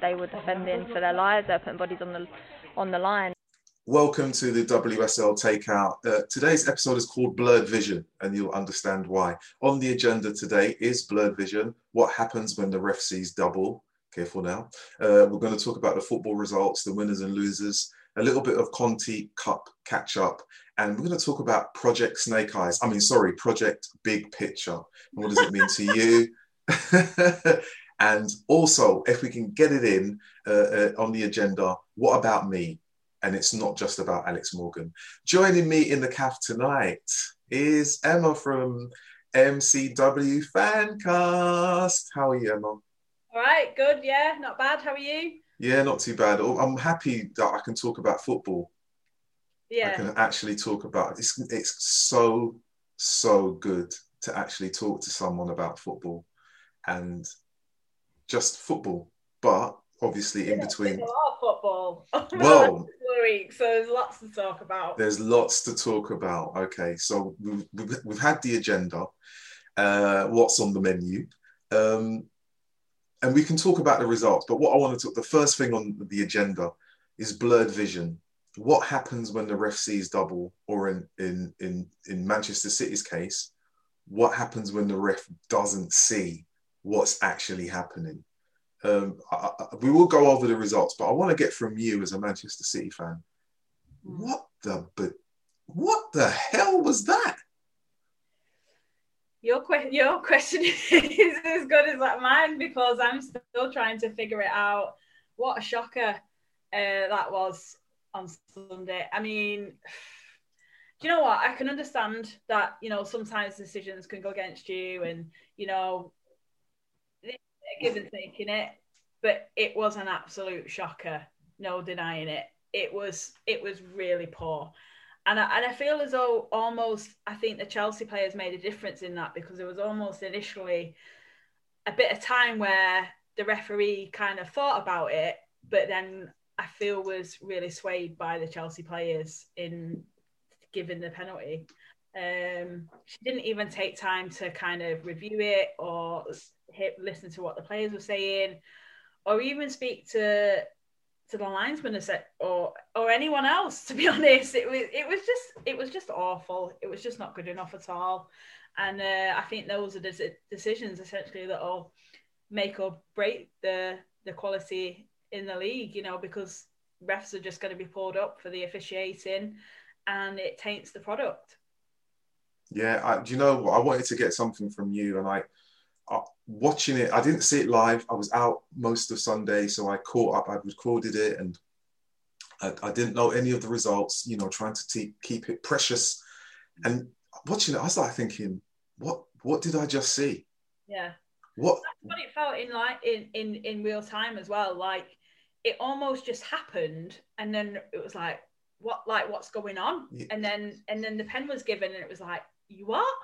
they were defending for their lives, they were putting bodies on the on the line. Welcome to the WSL Takeout. Uh, today's episode is called Blurred Vision, and you'll understand why. On the agenda today is Blurred Vision. What happens when the ref sees double? Careful now. Uh, we're going to talk about the football results, the winners and losers, a little bit of Conti Cup catch up, and we're going to talk about Project Snake Eyes. I mean, sorry, Project Big Picture. what does it mean to you? and also, if we can get it in uh, uh, on the agenda, what about me? And it's not just about Alex Morgan. Joining me in the CAF tonight is Emma from MCW Fancast. How are you, Emma? All right, good. Yeah, not bad. How are you? Yeah, not too bad. Oh, I'm happy that I can talk about football. Yeah. I can actually talk about it's it's so so good to actually talk to someone about football and just football. But obviously in between a lot of football. Well, week, so there's lots to talk about. There's lots to talk about. Okay, so we've, we've, we've had the agenda. Uh, what's on the menu? Um, and we can talk about the results. But what I want to talk, the first thing on the agenda is blurred vision. What happens when the ref sees double, or in in in in Manchester City's case, what happens when the ref doesn't see what's actually happening? Um, I, I, we will go over the results, but I want to get from you as a Manchester City fan. What the but what the hell was that? Your question, your question is as good as like mine because I'm still trying to figure it out. What a shocker uh, that was on Sunday. I mean, do you know what? I can understand that you know sometimes decisions can go against you, and you know, give and it. But it was an absolute shocker. No denying it. It was. It was really poor and I, and I feel as though almost I think the Chelsea players made a difference in that because there was almost initially a bit of time where the referee kind of thought about it, but then I feel was really swayed by the Chelsea players in giving the penalty. Um, she didn't even take time to kind of review it or hit, listen to what the players were saying, or even speak to to the linesman or or anyone else. To be honest, it was it was just it was just awful. It was just not good enough at all. And uh, I think those are the decisions essentially that will make or break the the quality in the league. You know, because refs are just going to be pulled up for the officiating, and it taints the product. Yeah, I, do you know what? I wanted to get something from you, and I uh, watching it, I didn't see it live. I was out most of Sunday, so I caught up. I recorded it, and I, I didn't know any of the results. You know, trying to te- keep it precious. And watching it, I started thinking, what what did I just see? Yeah. What? That's what it felt in like in in in real time as well. Like it almost just happened, and then it was like, what? Like what's going on? Yeah. And then and then the pen was given, and it was like, you what?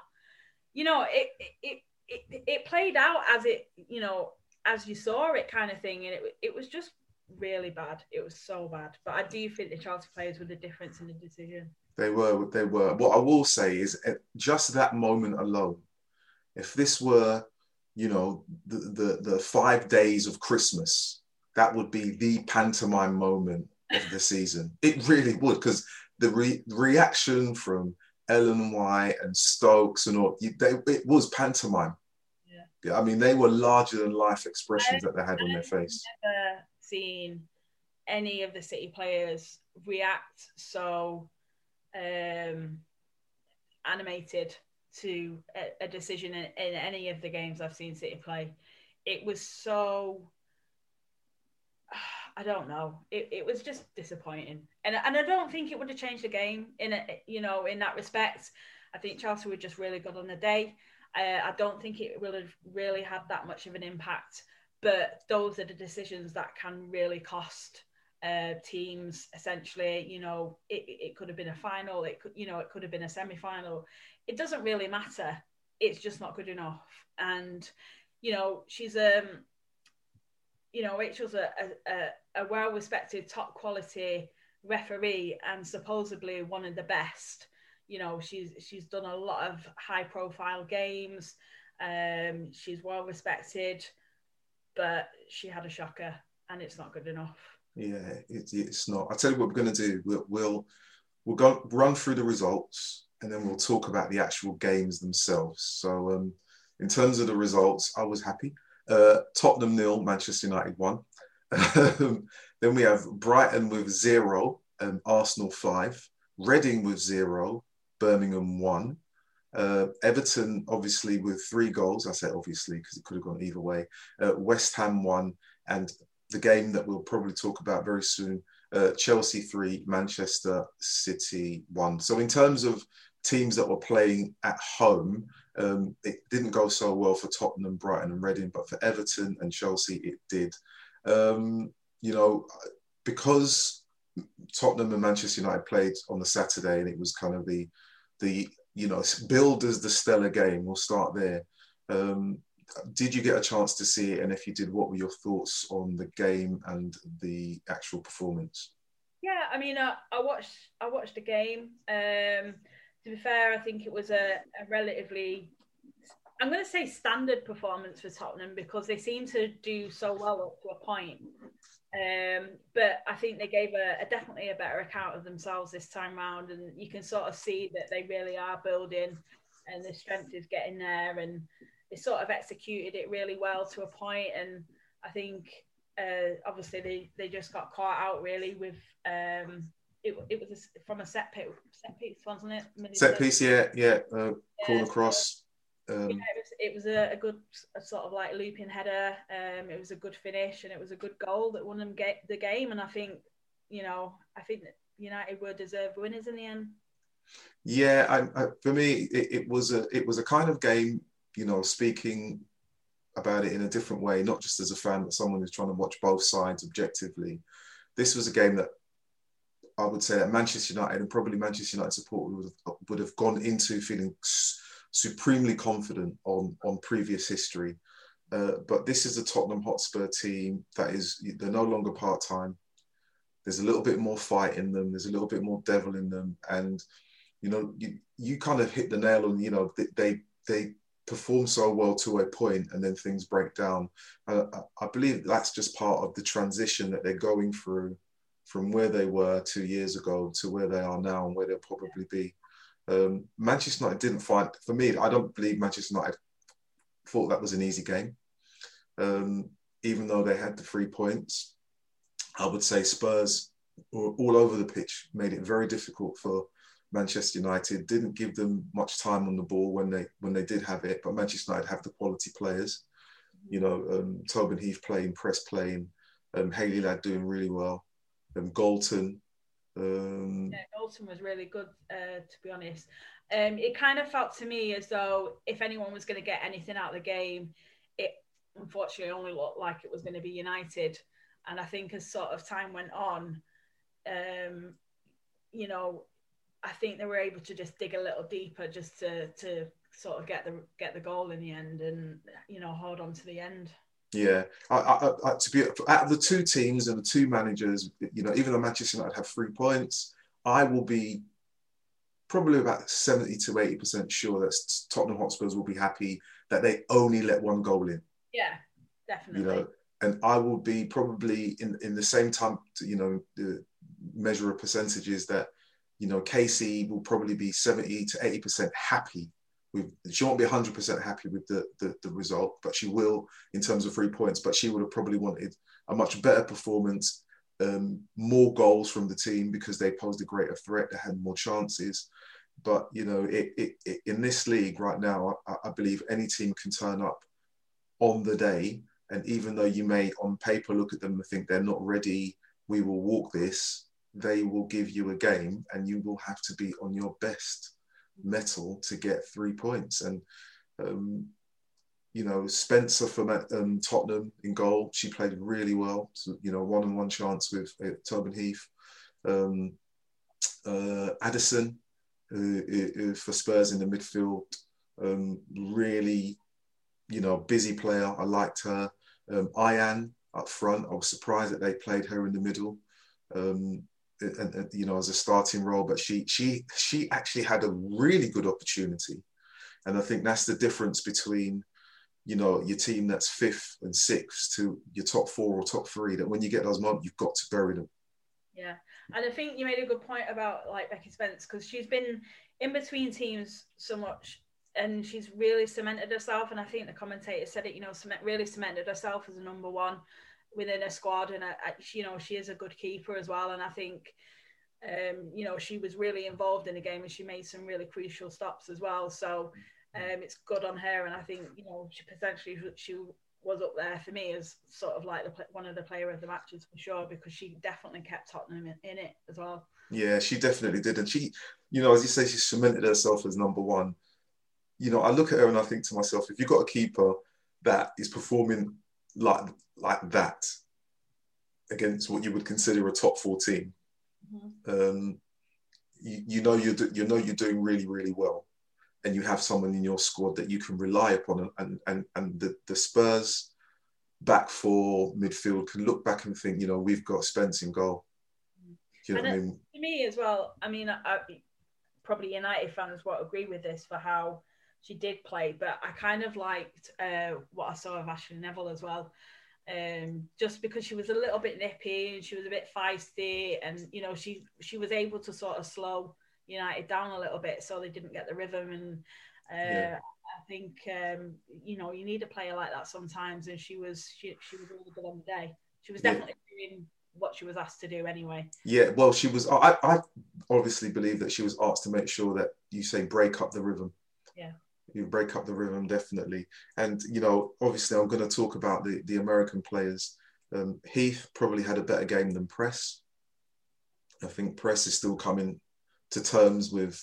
You know, it it it, it played out as it you know as you saw it kind of thing and it, it was just really bad. It was so bad. But i do think the chelsea players were the difference in the decision. They were they were. What i will say is just that moment alone if this were you know the the, the five days of christmas that would be the pantomime moment of the season. It really would because the re- reaction from Ellen White and Stokes and all, they, it was pantomime. Yeah. I mean, they were larger than life expressions I've, that they had on their face. Never seen any of the City players react so um, animated to a, a decision in, in, any of the games I've seen City play. It was so. I don't know. It, it was just disappointing, and and I don't think it would have changed the game in a, you know in that respect. I think Chelsea were just really good on the day. Uh, I don't think it will have really had that much of an impact, but those are the decisions that can really cost uh, teams. Essentially, you know, it, it could have been a final. It could, you know, it could have been a semi-final. It doesn't really matter. It's just not good enough. And you know, she's um you know, Rachel's a, a, a well respected, top quality referee and supposedly one of the best. You know, she's she's done a lot of high profile games. Um, she's well respected, but she had a shocker. and it's not good enough. Yeah, it, it's not. I tell you what we're going to do. We'll we'll, we'll go, run through the results and then we'll talk about the actual games themselves. So, um, in terms of the results, I was happy. Uh, Tottenham nil, Manchester United one. then we have Brighton with zero, and Arsenal five. Reading with zero, Birmingham one. Uh, Everton, obviously, with three goals. I say obviously because it could have gone either way. Uh, West Ham one, and the game that we'll probably talk about very soon. Uh, Chelsea three, Manchester City one. So in terms of teams that were playing at home, um, it didn't go so well for Tottenham, Brighton, and Reading, but for Everton and Chelsea, it did. Um, you know, because Tottenham and Manchester United played on the Saturday, and it was kind of the the you know billed as the stellar game. We'll start there. Um, did you get a chance to see it? And if you did, what were your thoughts on the game and the actual performance? Yeah, I mean, I, I watched I watched the game. Um, to be fair, I think it was a, a relatively I'm going to say standard performance for Tottenham because they seem to do so well up to a point. Um, but I think they gave a, a, definitely a better account of themselves this time round, and you can sort of see that they really are building, and the strength is getting there, and they sort of executed it really well to a point. And I think uh, obviously they, they just got caught out really with um, it, it was from a set piece, set piece wasn't it? Set piece, yeah, yeah, uh, corner yeah, cross. Um, yeah, it was, it was a, a good a sort of like looping header. Um, it was a good finish and it was a good goal that won them get the game. And I think, you know, I think United were deserved winners in the end. Yeah, I, I, for me, it, it, was a it was a kind of game. You know, speaking about it in a different way, not just as a fan, but someone who's trying to watch both sides objectively. This was a game that I would say that Manchester United and probably Manchester United support would have, would have gone into feeling supremely confident on on previous history. Uh, but this is a Tottenham Hotspur team that is they're no longer part time. There's a little bit more fight in them. There's a little bit more devil in them, and you know you you kind of hit the nail on. You know they they perform so well to a point, and then things break down. Uh, I believe that's just part of the transition that they're going through from where they were two years ago to where they are now and where they'll probably be. Um, Manchester United didn't find, for me, I don't believe Manchester United thought that was an easy game. Um, even though they had the three points, I would say Spurs were all over the pitch, made it very difficult for Manchester United. Didn't give them much time on the ball when they when they did have it, but Manchester United have the quality players. You know, um, Tobin Heath playing, press playing, um, Hayley Ladd doing really well, um, Galton, um, yeah, Galton was really good, uh, to be honest. Um, it kind of felt to me as though if anyone was going to get anything out of the game, it unfortunately only looked like it was going to be United. And I think as sort of time went on, um, you know, I think they were able to just dig a little deeper just to to sort of get the get the goal in the end and you know hold on to the end. Yeah, I, I, I, to be out of the two teams and the two managers, you know, even though Manchester United have three points, I will be probably about seventy to eighty percent sure that Tottenham Hotspurs will be happy that they only let one goal in. Yeah, definitely. You know, and I will be probably in in the same time, to, you know, the measure of percentages that you know Casey will probably be seventy to eighty percent happy with, she won't be 100% happy with the, the, the, result, but she will in terms of three points. But she would have probably wanted a much better performance, um, more goals from the team because they posed a greater threat, they had more chances. But, you know, it, it, it, in this league right now, I, I believe any team can turn up on the day. And even though you may on paper look at them and think they're not ready, we will walk this, they will give you a game and you will have to be on your best metal to get three points. And um, you know, Spencer from um, Tottenham in goal, she played really well. So, you know, one on one chance with uh, Tobin Heath. Um, uh, Addison uh, for Spurs in the midfield, um, really, you know, busy player. I liked her. Um, Ayan up front, I was surprised that they played her in the middle. Um, you know as a starting role but she she she actually had a really good opportunity and i think that's the difference between you know, your team that's fifth and sixth to your top four or top three, that when you get those moments, you've got to bury them. Yeah. And I think you made a good point about like Becky Spence because she's been in between teams so much and she's really cemented herself. And I think the commentator said it, you know, cement, really cemented herself as a number one within a squad. And, a, you know, she is a good keeper as well. And I think, um, you know, she was really involved in the game and she made some really crucial stops as well. So, um, it's good on her, and I think you know she potentially she was up there for me as sort of like the, one of the player of the matches for sure because she definitely kept Tottenham in, in, it as well. Yeah, she definitely did, and she, you know, as you say, she cemented herself as number one. You know, I look at her and I think to myself, if you've got a keeper that is performing like like that against what you would consider a top four team, mm-hmm. um, you, you know you you know you're doing really really well and you have someone in your squad that you can rely upon and and and the, the Spurs back four midfield can look back and think, you know, we've got Spence in goal. You know I mean? To me as well, I mean, I, I, probably United fans won't agree with this for how she did play, but I kind of liked uh, what I saw of Ashleigh Neville as well. Um, just because she was a little bit nippy and she was a bit feisty, and you know she she was able to sort of slow United down a little bit so they didn't get the rhythm. And uh, yeah. I think um, you know you need a player like that sometimes. And she was she she was really good on the day. She was definitely yeah. doing what she was asked to do anyway. Yeah, well, she was. I, I obviously believe that she was asked to make sure that you say break up the rhythm. Yeah. You break up the rhythm definitely, and you know, obviously, I'm going to talk about the the American players. Um, Heath probably had a better game than Press. I think Press is still coming to terms with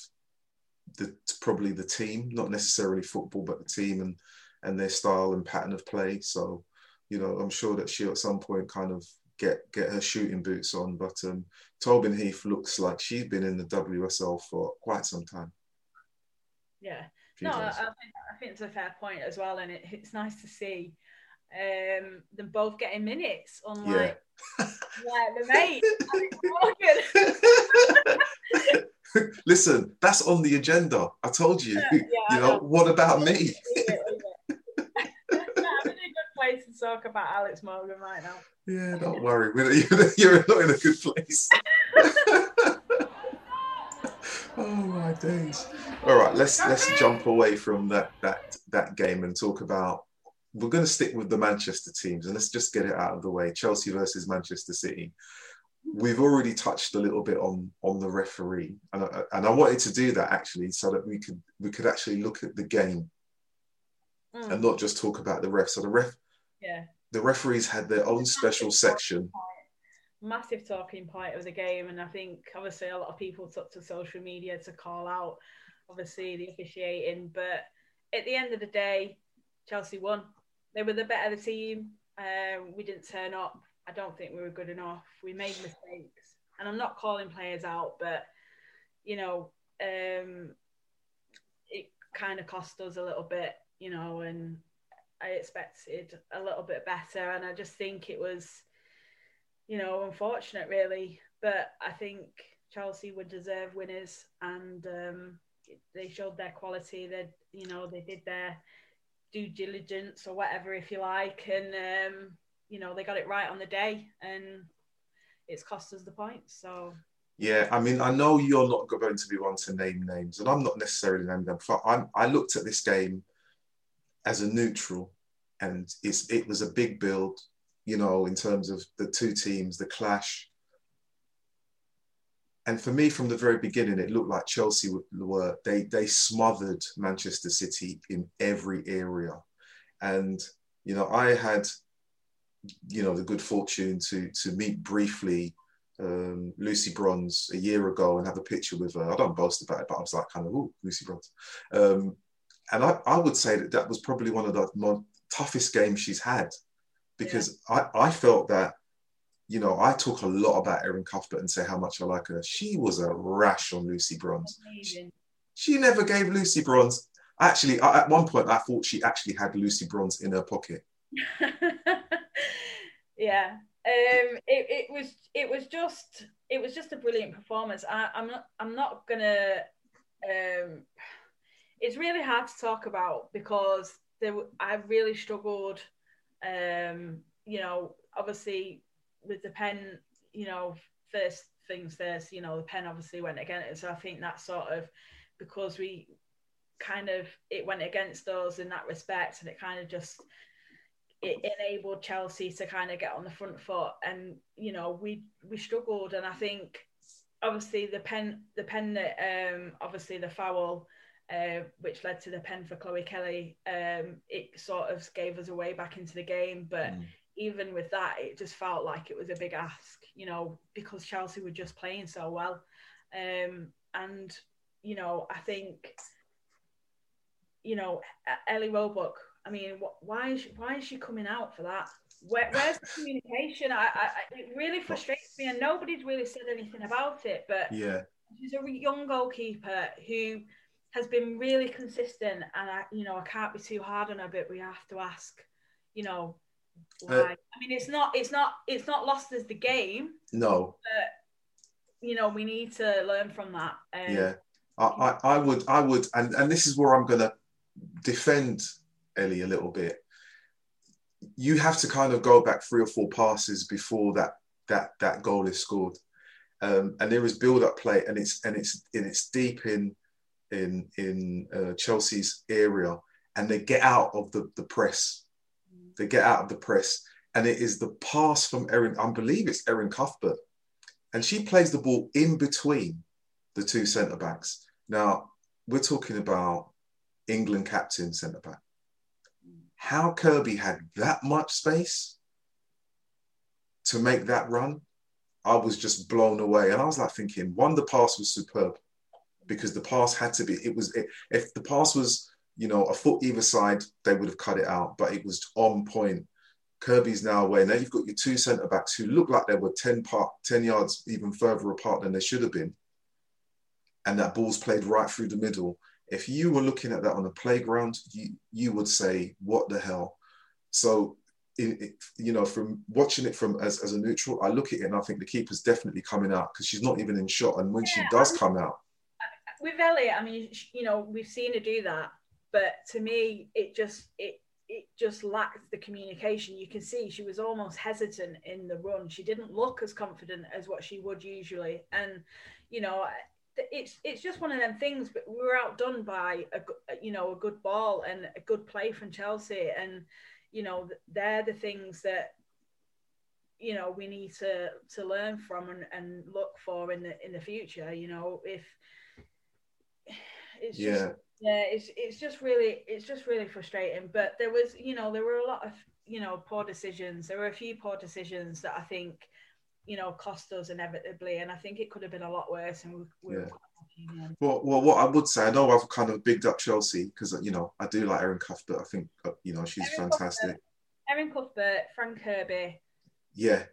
the probably the team, not necessarily football, but the team and and their style and pattern of play. So, you know, I'm sure that she'll at some point kind of get get her shooting boots on. But um, Tobin Heath looks like she's been in the WSL for quite some time. Yeah, no, I, think, I think it's a fair point as well, and it, it's nice to see um, them both getting minutes, unlike yeah. like the mate Listen, that's on the agenda. I told you. Yeah, you know, know, what about me? I'm in a good place to talk about Alex Morgan right now. Yeah, don't worry. You're not in a good place. Oh my days! All right, let's let's jump away from that that that game and talk about. We're going to stick with the Manchester teams and let's just get it out of the way. Chelsea versus Manchester City we've already touched a little bit on on the referee, and I, and I wanted to do that actually so that we could we could actually look at the game mm. and not just talk about the ref. So the ref, yeah, the referees had their own special section. Massive talking point of the game, and I think obviously a lot of people took to social media to call out obviously the officiating, but at the end of the day, Chelsea won. They were the better team. Um, we didn't turn up I don't think we were good enough. We made mistakes, and I'm not calling players out, but you know, um, it kind of cost us a little bit, you know, and I expected a little bit better, and I just think it was, you know, unfortunate really. But I think Chelsea would deserve winners, and um, they showed their quality. They, you know, they did their due diligence or whatever, if you like, and um, you know they got it right on the day, and it's cost us the points. So yeah, I mean, I know you're not going to be one to name names, and I'm not necessarily naming them. I, I looked at this game as a neutral, and it's it was a big build, you know, in terms of the two teams, the clash. And for me, from the very beginning, it looked like Chelsea were they they smothered Manchester City in every area, and you know, I had you know, the good fortune to to meet briefly um, Lucy Bronze a year ago and have a picture with her. I don't boast about it, but I was like, kind of, oh, Lucy Bronze. Um, and I, I would say that that was probably one of the more toughest games she's had because yeah. I, I felt that, you know, I talk a lot about Erin Cuthbert and say how much I like her. She was a rash on Lucy Bronze. She, she, never gave Lucy Bronze. Actually, I, at one point, I thought she actually had Lucy Bronze in her pocket. yeah um it, it was it was just it was just a brilliant performance I, i'm not i'm not gonna um it's really hard to talk about because there, I really struggled. Um, you know, obviously with the pen, you know, first things first, you know, the pen obviously went against. So I think that sort of because we kind of it went against us in that respect, and it kind of just it enabled Chelsea to kind of get on the front foot, and you know we we struggled, and I think obviously the pen the pen that um obviously the foul. Uh, which led to the pen for Chloe Kelly. Um, it sort of gave us a way back into the game, but mm. even with that, it just felt like it was a big ask, you know, because Chelsea were just playing so well. Um, and you know, I think, you know, Ellie Roebuck. I mean, why is she, why is she coming out for that? Where, where's the communication? I, I, it really frustrates me, and nobody's really said anything about it. But yeah, she's a young goalkeeper who has been really consistent, and I, you know, I can't be too hard on her, but we have to ask, you know, why? Uh, I mean, it's not, it's not, it's not lost as the game. No. But you know, we need to learn from that. Um, yeah, I, I, I would, I would, and and this is where I'm going to defend Ellie a little bit. You have to kind of go back three or four passes before that that that goal is scored, um, and there is build-up play, and it's and it's and it's deep in in in uh, Chelsea's area, and they get out of the the press. They get out of the press, and it is the pass from Erin. I believe it's Erin Cuthbert, and she plays the ball in between the two centre backs. Now we're talking about England captain centre back. How Kirby had that much space to make that run, I was just blown away. And I was like thinking, one, the pass was superb because the pass had to be, it was, it, if the pass was, you know, a foot either side, they would have cut it out, but it was on point. Kirby's now away. Now you've got your two centre backs who look like they were 10, part, 10 yards even further apart than they should have been. And that ball's played right through the middle. If you were looking at that on a playground, you, you would say, what the hell? So in, you know, from watching it from as, as a neutral, I look at it and I think the keeper's definitely coming out because she's not even in shot. And when yeah, she does come out, with Elliot, I mean, you know, we've seen her do that, but to me, it just it it just lacked the communication. You can see she was almost hesitant in the run. She didn't look as confident as what she would usually, and you know, it's it's just one of them things. But we were outdone by a you know a good ball and a good play from Chelsea, and you know they're the things that you know we need to to learn from and, and look for in the in the future. You know if it's yeah. just yeah, it's it's just really it's just really frustrating. But there was you know there were a lot of you know poor decisions. There were a few poor decisions that I think you know cost us inevitably, and I think it could have been a lot worse. And we, we yeah. Well, well, what I would say, I know I've kind of bigged up Chelsea because you know I do like Erin Cuthbert. I think uh, you know she's Erin fantastic. Cuthbert, Erin Cuthbert, Fran Kirby. Yeah.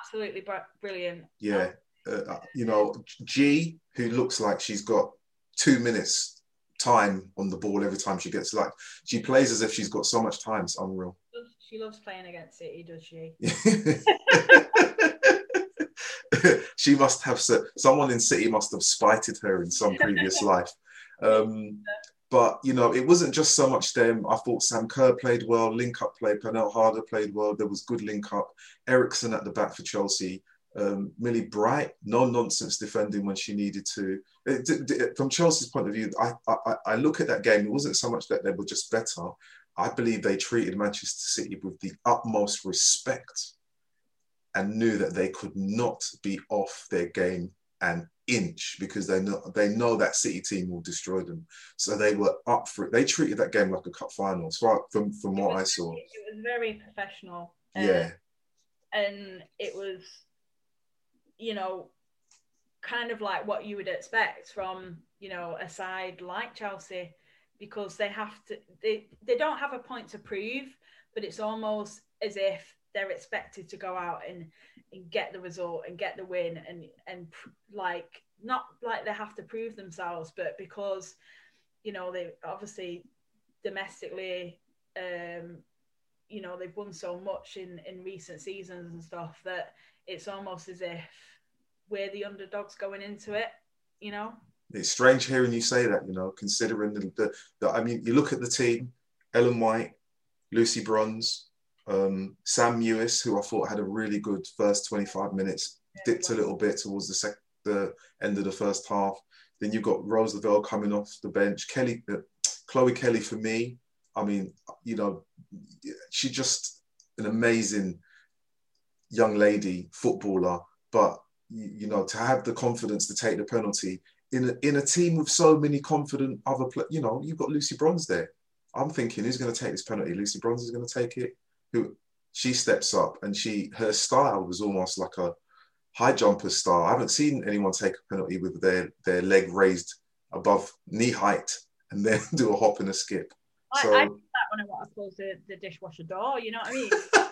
Absolutely brilliant. Yeah. Um, uh, you know, Ji, who looks like she's got two minutes time on the ball every time she gets like she plays as if she's got so much time. It's unreal. She loves playing against City, does she? she must have someone in City must have spited her in some previous life. Um, but you know, it wasn't just so much them. I thought Sam Kerr played well, link up play, Pernille Harder played well. There was good link up. Eriksson at the back for Chelsea um, Millie Bright, no nonsense defending when she needed to. It, it, from Chelsea's point of view, I, I, I look at that game. It wasn't so much that they were just better. I believe they treated Manchester City with the utmost respect and knew that they could not be off their game an inch because they know they know that City team will destroy them. So they were up for it. They treated that game like a cup final. So from from what I saw, it was very professional. Yeah, and it was you know, kind of like what you would expect from, you know, a side like Chelsea, because they have to, they, they don't have a point to prove, but it's almost as if they're expected to go out and, and get the result and get the win and, and like, not like they have to prove themselves, but because, you know, they obviously domestically, um, you know, they've won so much in, in recent seasons and stuff that it's almost as if we're the underdogs going into it, you know? It's strange hearing you say that, you know, considering the, the, the I mean, you look at the team, Ellen White, Lucy Bronze, um, Sam Mewis, who I thought had a really good first 25 minutes, dipped a little bit towards the, sec- the end of the first half. Then you've got Rose Lavelle coming off the bench. Kelly, uh, Chloe Kelly for me, I mean, you know, she just an amazing young lady footballer, but you, know, to have the confidence to take the penalty in a, in a team with so many confident other, players, you know, you've got Lucy Bronze there. I'm thinking, who's going to take this penalty? Lucy Bronze is going to take it. Who she steps up and she her style was almost like a high jumper style. I haven't seen anyone take a penalty with their their leg raised above knee height and then do a hop and a skip. I, So I did that when I close the, the dishwasher door. You know what I mean?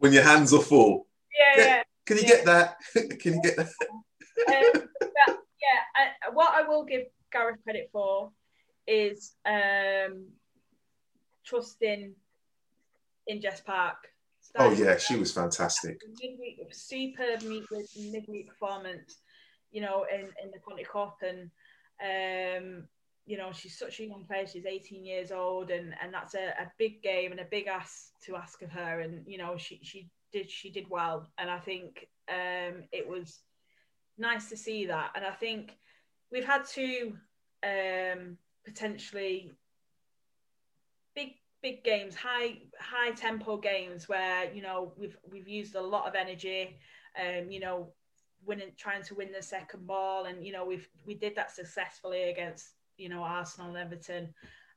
when your hands are full, yeah, yeah. can you Yeah. get that? can you get that? um, but yeah, I, what I will give Gareth credit for is um, trusting in Jess Park. Oh yeah, she was fantastic. midweek superb midweek, midweek performance, you know, in, in the Conti Cup and um, you know, she's such a young player, she's 18 years old and and that's a, a big game and a big ask to ask of her and you know, she she did she did well and I think um it was nice to see that and I think we've had two um potentially big big games, high high tempo games where you know we've we've used a lot of energy, um, you know, winning trying to win the second ball, and you know we've we did that successfully against you know Arsenal and Everton,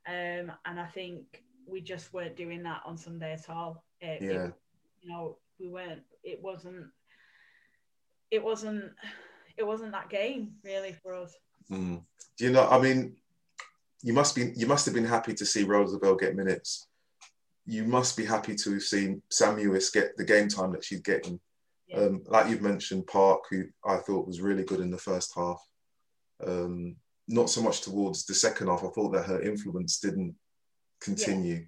um, and I think we just weren't doing that on Sunday at all. It, it- Yeah, you know, we weren't. It wasn't. It wasn't. It wasn't that game really for us. Mm. Do you know? I mean, you must be you must have been happy to see Rose Lavelle get minutes. You must be happy to have seen Sam get the game time that she's getting. Yeah. Um, like you've mentioned, Park, who I thought was really good in the first half. Um, not so much towards the second half. I thought that her influence didn't continue.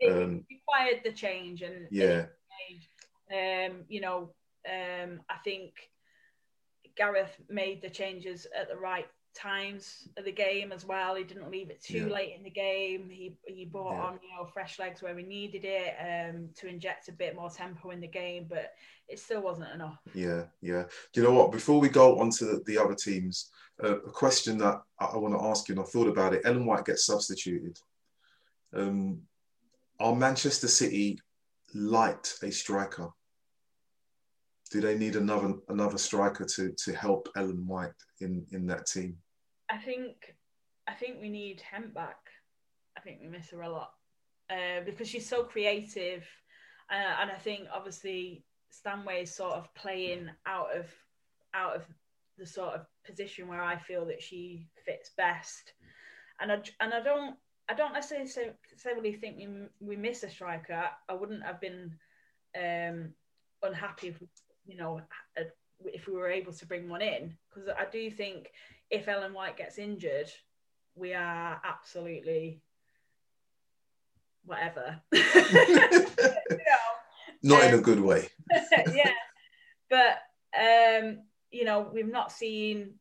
It Um, required the change, and Yeah, change. Um, you know, um, I think Gareth made the changes at the right times of the game as well. He didn't leave it too Yeah. late in the game. He he brought Yeah. on you know fresh legs where we needed it um, to inject a bit more tempo in the game, but it still wasn't enough. yeah, yeah. Do you know what? Before we go on to the, the other teams, uh, a question that I, I want to ask you, and I thought about it. Ellen White gets substituted. Um, are Manchester City light a striker? Do they need another another striker to to help Ellen White in in that team? I think I think we need Hemp back. I think we miss her a lot uh, because she's so creative, uh, and I think obviously Stanway is sort of playing out of out of the sort of position where I feel that she fits best, and I and I don't I don't necessarily think we we miss a striker. I wouldn't have been um, unhappy if you know if we were able to bring one in because I do think if Ellen White gets injured, we are absolutely whatever. you know, Not in a Um, good way. yeah, but um, you know, we've not seen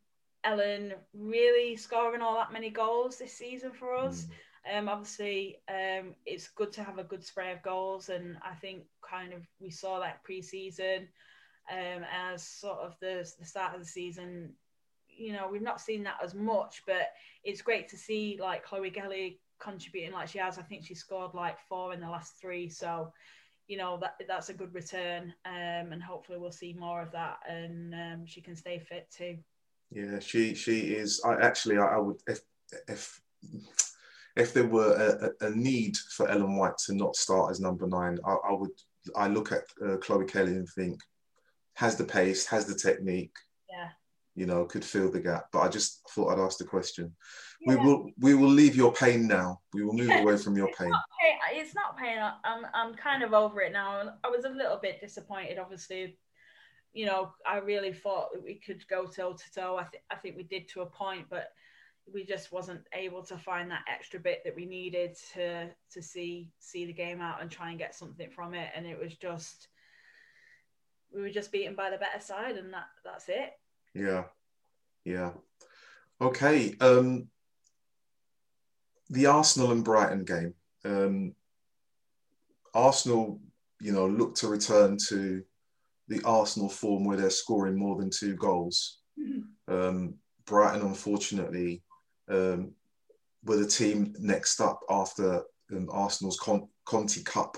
Ellen really scoring all that many goals this season for us. Um, obviously, um, it's good to have a good spray of goals, and I think kind of we saw that pre-season um, as sort of the, the start of the season. You know, we've not seen that as much, but it's great to see like Chloe Kelly contributing like she has. I think she scored like four in the last three, so you know that that's a good return, um, and hopefully we'll see more of that, and um, she can stay fit too. Yeah, she she is. I actually I, I would if if if there were a, a, a need for Ellen White to not start as number nine, I, I would I look at uh, Chloe Kelly and think has the pace, has the technique, Yeah. You know, could fill the gap. But I just thought I'd ask the question. Yeah. We will we will leave your pain now. We will move away from your pain. It's not pain. I'm I'm kind of over it now. I was a little bit disappointed, obviously. You know, I really thought we could go toe to toe. I think I think we did to a point, but we just wasn't able to find that extra bit that we needed to to see see the game out and try and get something from it. And it was just we were just beaten by the better side, and that that's it. Yeah, yeah. Okay. Um, the Arsenal and Brighton game. Um, Arsenal, you know, look to return to the Arsenal form where they're scoring more than two goals. Mm-hmm. Um, Brighton, unfortunately, um, were the team next up after um, Arsenal's Con- Conti Cup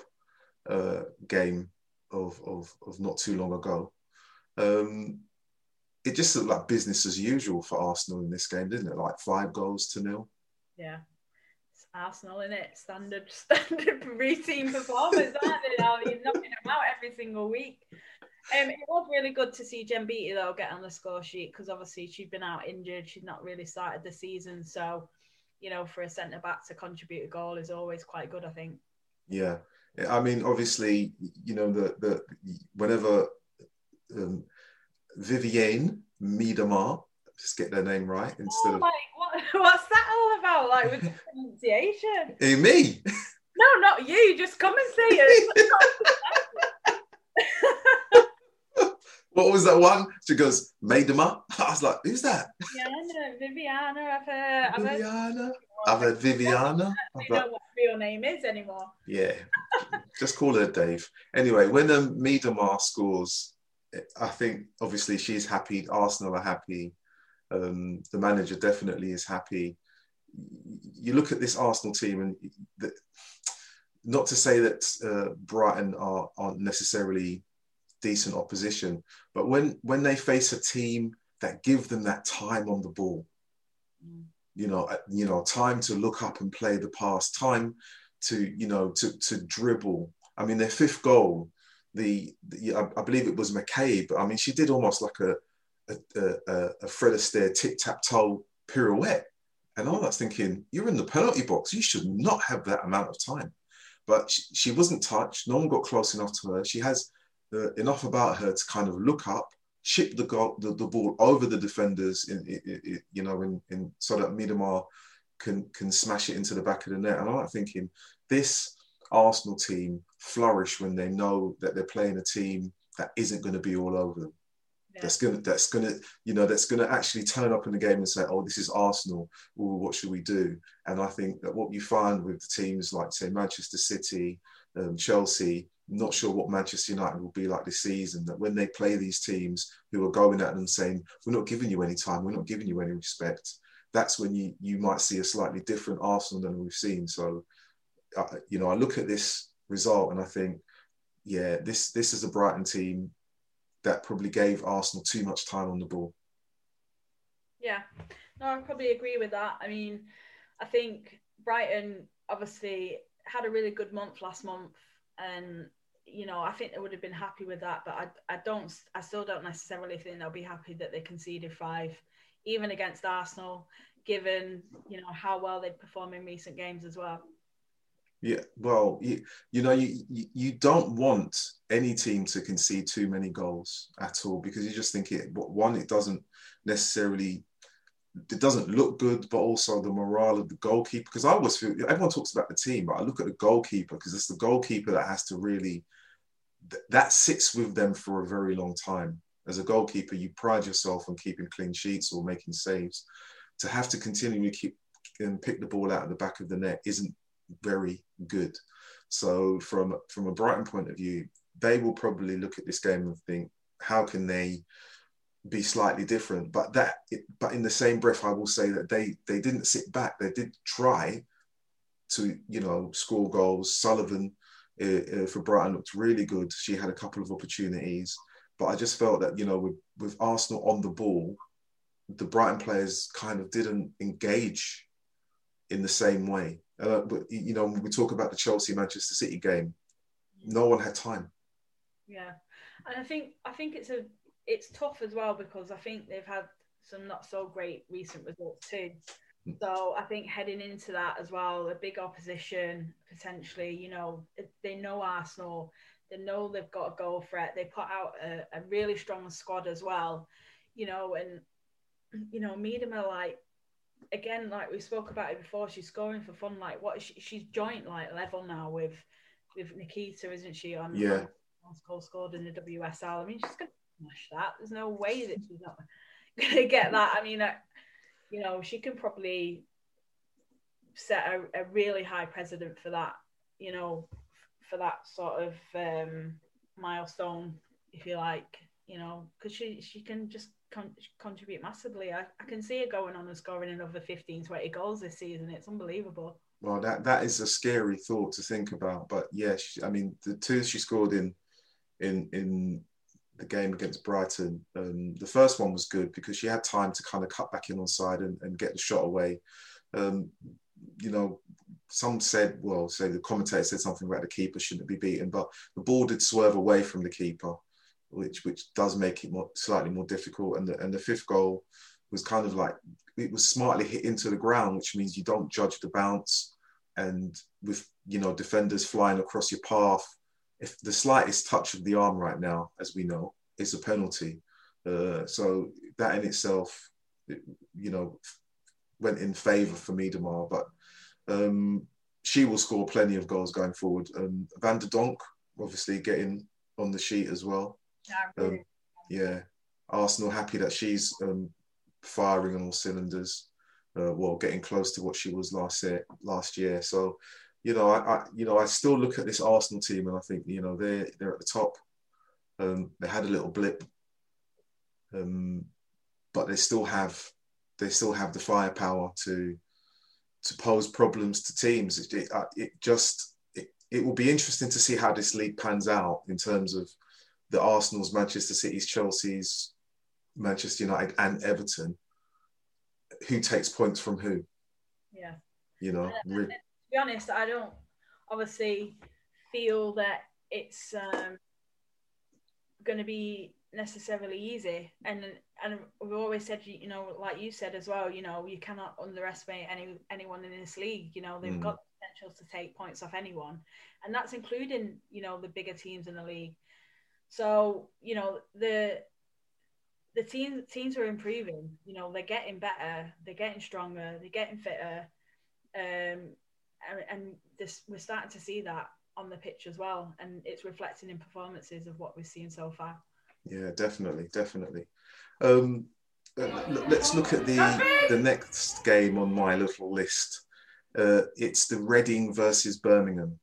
uh, game of, of, of not too long ago. Um, it just looked like business as usual for Arsenal in this game, didn't it? Like five goals to nil. Yeah. It's Arsenal in it, standard standard routine performance, aren't they? Now you're knocking them out every single week. Um, it was really good to see Jen Beattie though get on the score sheet because obviously she'd been out injured, she'd not really started the season, so you know for a centre back to contribute a goal is always quite good, I think. Yeah, I mean, obviously, you know the the whenever um, Vivianne Miedema, just get their name right instead oh, of like, what, what's that all about? Like with pronunciation? hey, me. No, not you. Just come and see it. what was that one? She goes, Miedema. I was like, who's that? Viviana, Viviana. I've heard. I've heard Viviana. I've heard Viviana. I don't know what her real name is anymore. Yeah, just call her Dave. Anyway, when um, Miedema scores, I think obviously she's happy. Arsenal are happy. Um, the manager definitely is happy. You look at this Arsenal team, and the, not to say that uh, Brighton are aren't necessarily decent opposition, but when when they face a team that give them that time on the ball, Mm. you know, uh, you know, time to look up and play the pass, time to you know to to dribble. I mean, their fifth goal, the, the I, I believe it was McCabe. I mean, she did almost like a a, a, a Fred Astaire tic tac toe pirouette, and I was thinking, you're in the penalty box. You should not have that amount of time. But she, she wasn't touched. No one got close enough to her. She has uh, enough about her to kind of look up, chip the, goal, the, the ball over the defenders, in, in, in, you know, in, in so that Miedema can can smash it into the back of the net. And I'm thinking, this Arsenal team flourish when they know that they're playing a team that isn't going to be all over them. Yeah. That's gonna that's gonna you know that's gonna actually turn up in the game and say, oh, this is Arsenal. Ooh, what should we do? And I think that what you find with the teams like say Manchester City, um, Chelsea, not sure what Manchester United will be like this season. That when they play these teams who are going at them saying, we're not giving you any time, we're not giving you any respect. That's when you you might see a slightly different Arsenal than we've seen. So, you know, I look at this result and I think, yeah, this this is a Brighton team that probably gave Arsenal too much time on the ball. Yeah, no, I probably agree with that. I mean, I think Brighton obviously had a really good month last month, and you know, I think they would have been happy with that. But I, I don't, I still don't necessarily think they'll be happy that they conceded five, even against Arsenal, given you know how well they've performed in recent games as well. Yeah, well, you, you know, you, you don't want any team to concede too many goals at all because you just think it. One, it doesn't necessarily, it doesn't look good, but also the morale of the goalkeeper. Because I always feel everyone talks about the team, but I look at the goalkeeper because it's the goalkeeper that has to really, that sits with them for a very long time. As a goalkeeper, you pride yourself on keeping clean sheets or making saves. To have to continually keep and pick the ball out of the back of the net isn't very good. So from from a Brighton point of view, they will probably look at this game and think, how can they be slightly different? But that, but in the same breath, I will say that they they didn't sit back. They did try to you know score goals. Sullivan uh, uh, for Brighton looked really good. She had a couple of opportunities, but I just felt that you know with with Arsenal on the ball, the Brighton players kind of didn't engage in the same way. Uh, but you know, when we talk about the Chelsea Manchester City game, no one had time. Yeah, and I think I think it's a it's tough as well because I think they've had some not so great recent results too. So I think heading into that as well, a big opposition potentially. You know, they know Arsenal, they know they've got a goal threat. They put out a, a really strong squad as well. You know, and you know, Miedema like again, like we spoke about it before, she's scoring for fun. Like what she, she's joint like level now with with Nikita, isn't she? On Yeah. goal scored in the WSL. I mean, she's gonna smash that. There's no way that she's not gonna get that. I mean, uh, you know, she can probably set a, a really high precedent for that. You know, for that sort of um, milestone, if you like. You know, because she she can just con- contribute massively. I, I can see her going on and scoring another 15, 20 goals this season. It's unbelievable. Well, that that is a scary thought to think about. But yes, yeah, I mean the two she scored in in in the game against Brighton, um, the first one was good because she had time to kind of cut back in on side and, and get the shot away. Um, you know, some said, well, say the commentator said something about the keeper shouldn't be beaten, but the ball did swerve away from the keeper, which which does make it more slightly more difficult. And the and the fifth goal was kind of like it was smartly hit into the ground, which means you don't judge the bounce. And with you know defenders flying across your path, if the slightest touch of the arm right now, as we know, is a penalty. Uh, so that in itself, you know, went in favour for Miedema. But um, she will score plenty of goals going forward. Um, Van der Donk, obviously, getting on the sheet as well. Yeah. Um, yeah. Arsenal happy that she's um, firing on all cylinders. Uh, well, getting close to what she was last year. Last year, so you know, I, I, you know I still look at this Arsenal team and I think you know they're they're at the top. Um, they had a little blip, um, but they still have they still have the firepower to to pose problems to teams. It, it, uh, it just it, it will be interesting to see how this league pans out in terms of the Arsenal's, Manchester City's, Chelsea's, Manchester United, and Everton. Who takes points from who? Yeah. You know, to be honest, I don't obviously feel that it's um, going to be necessarily easy. And and we've always said, you know, like you said as well, you know, you cannot underestimate any anyone in this league. You know, they've Mm. got the potential to take points off anyone, and that's including you know the bigger teams in the league. So you know the the teams teams are improving. You know, they're getting better, they're getting stronger, they're getting fitter um, and, and this we're starting to see that on the pitch as well, and it's reflecting in performances of what we've seen so far. Yeah, definitely, definitely. Um, uh, let's look at the the next game on my little list. Uh, it's the Reading versus Birmingham.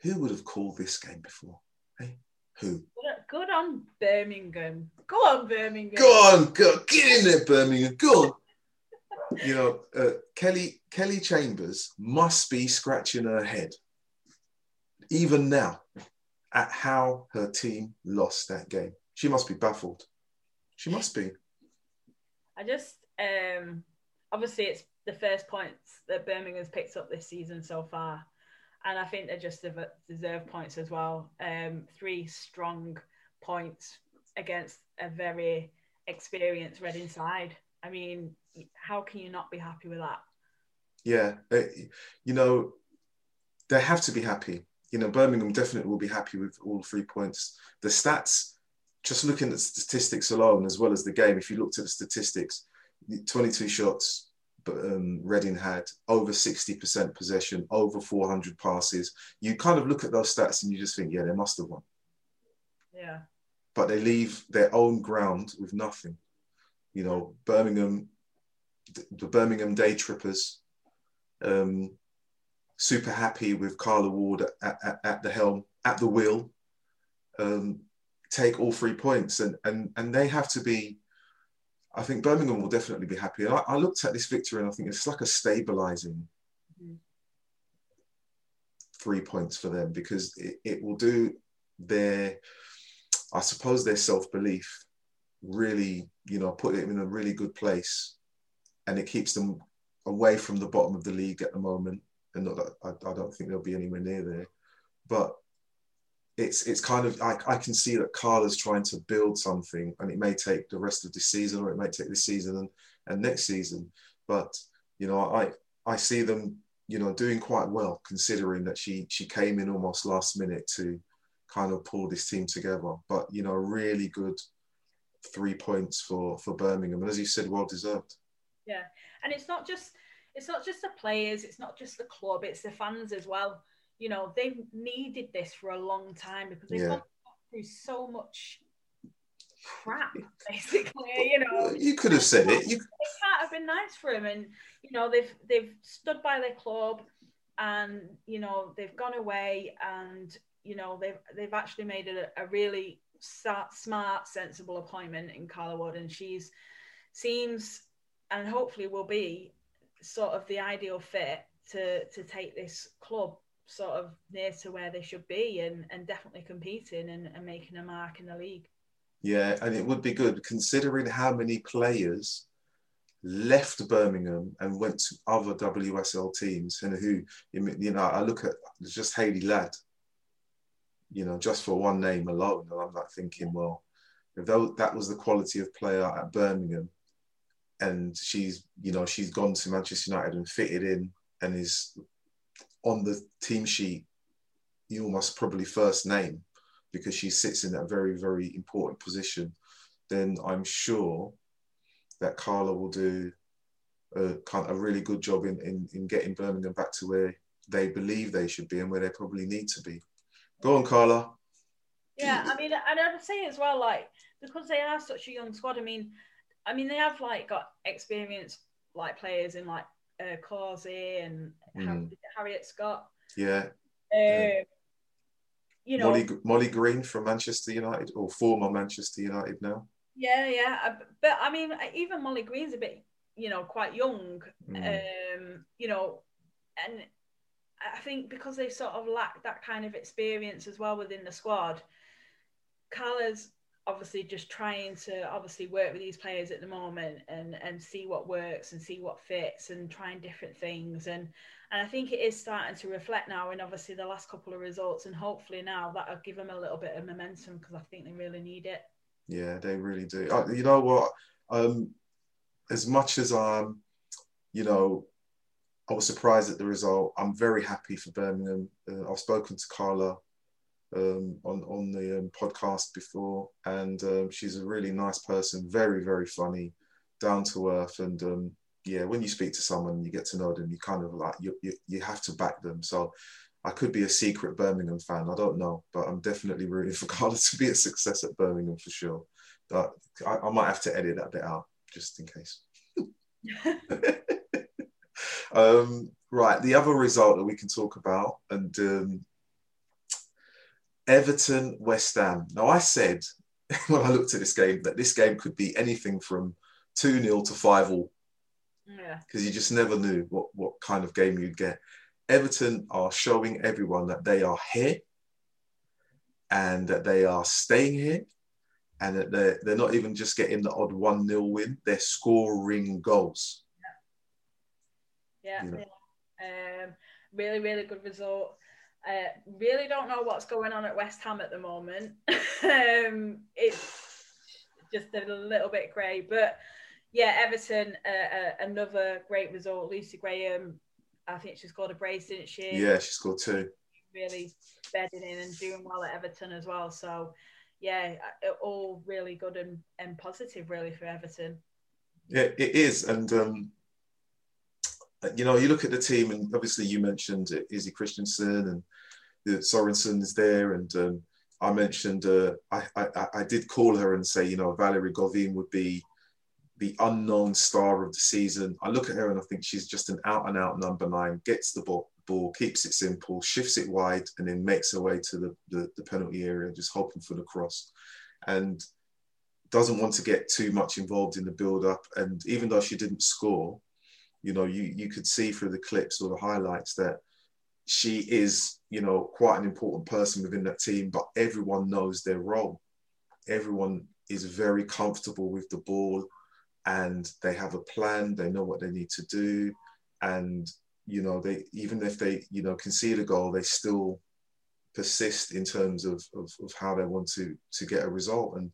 Who would have called this game before? Hey, who? Good- on Birmingham. Go on, Birmingham. Go on, go get in there, Birmingham. Go on. You know, uh, Kelly Kelly Chambers must be scratching her head, even now, at how her team lost that game. She must be baffled. She must be. I just um obviously it's the first points that Birmingham's picked up this season so far. And I think they just deserve points as well. Um, three strong points against a very experienced Reading side. I mean, how can you not be happy with that? Yeah, you know, they have to be happy. You know, Birmingham definitely will be happy with all three points. The stats, just looking at statistics alone, as well as the game, if you looked at the statistics, 22 shots, um, Reading had over 60% possession, over 400 passes. You kind of look at those stats and you just think, yeah, they must have won. Yeah. But they leave their own ground with nothing. You know, Birmingham, the Birmingham day trippers, um, super happy with Carla Ward at, at, at the helm, at the wheel, um, take all three points. And, and, and they have to be, I think Birmingham will definitely be happy. I, I looked at this victory and I think it's like a stabilizing Mhm. three points for them because it, it will do their, I suppose, their self belief really, you know, put it in a really good place. And it keeps them away from the bottom of the league at the moment. And not that I, I don't think they'll be anywhere near there. But it's it's kind of I, I can see that Carla's trying to build something and it may take the rest of this season or it may take this season and, and next season. But you know, I I see them, you know, doing quite well considering that she she came in almost last minute to kind of pull this team together. But you know, really good three points for for Birmingham. And as you said, well deserved. Yeah, and it's not just it's not just the players, it's not just the club, it's the fans as well. You know, they've needed this for a long time because they've Yeah. gone through so much crap, basically. You know, you could have said it. You... It can't have been nice for him, and you know they've they've stood by their club, and you know they've gone away, and you know they've they've actually made a, a really smart, sensible appointment in Carla Ward, and she's seems and hopefully will be sort of the ideal fit to to take this club sort of near to where they should be and, and definitely competing and, and making a mark in the league. Yeah, and it would be good considering how many players left Birmingham and went to other WSL teams and who you know I look at just Hayley Ladd you know just for one name alone and I'm like thinking well if that was the quality of player at Birmingham and she's you know she's gone to Manchester United and fitted in and is on the team sheet you almost probably first name because she sits in that very very important position then I'm sure that Carla will do a kind of a really good job in, in, in getting Birmingham back to where they believe they should be and where they probably need to be. Go on, Carla. Yeah, I mean, and I'd say as well, like because they are such a young squad. I mean, I mean, they have like got experienced like players in like uh, Causey and mm. Harriet Scott. Yeah. Um, yeah. You know, Molly, Molly Green from Manchester United or former Manchester United now. Yeah, yeah, uh, but I mean, even Molly Green's a bit, you know, quite young. Mm. Um, you know, and I think because they sort of lack that kind of experience as well within the squad, Carla's obviously just trying to obviously work with these players at the moment and and see what works and see what fits and trying different things and and I think it is starting to reflect now in obviously the last couple of results and hopefully now that'll give them a little bit of momentum because I think they really need it. Yeah, they really do. You know what? Um, as much as I'm, you know, I was surprised at the result. I'm very happy for Birmingham. Uh, I've spoken to Carla um, on on the um, podcast before, and um, she's a really nice person. Very very funny, down to earth, and um, yeah, when you speak to someone, you get to know them. You kind of like you you, you have to back them. So. I could be a secret Birmingham fan. I don't know, but I'm definitely rooting for Carla to be a success at Birmingham for sure. But I, I might have to edit that bit out just in case. Um, right, the other result that we can talk about, and um, Everton West Ham. Now, I said when I looked at this game that this game could be anything from 2 0 to 5 all. Because you just never knew what, what kind of game you'd get. Everton are showing everyone that they are here and that they are staying here and that they're, they're not even just getting the odd 1 0 win, they're scoring goals. Yeah, yeah. yeah. Um, really, really good result. Uh, really don't know what's going on at West Ham at the moment. um, it's just a little bit grey, but yeah, Everton, uh, uh, another great result. Lucy Graham, I think she scored a brace, didn't she? Yeah, she scored two. Really bedding in and doing well at Everton as well. So, yeah, uh, all really good and, and positive, really, for Everton. Yeah, it is. And um, you know, you look at the team, and obviously you mentioned Izzy Christiansen and the Sorensen is there, and um, I mentioned uh, I, I, I did call her and say, you know, Valerie Gauvin would be the unknown star of the season. I look at her and I think she's just an out and out number nine. Gets the ball, ball keeps it simple, shifts it wide, and then makes her way to the, the, the penalty area, just hoping for the cross, and doesn't want to get too much involved in the build up. And even though she didn't score, you know, you, you could see through the clips or the highlights that she is, you know, quite an important person within that team, but everyone knows their role. Everyone is very comfortable with the ball and they have a plan, they know what they need to do. And, you know, they even if they, you know, concede a goal, they still persist in terms of, of, of how they want to to get a result. And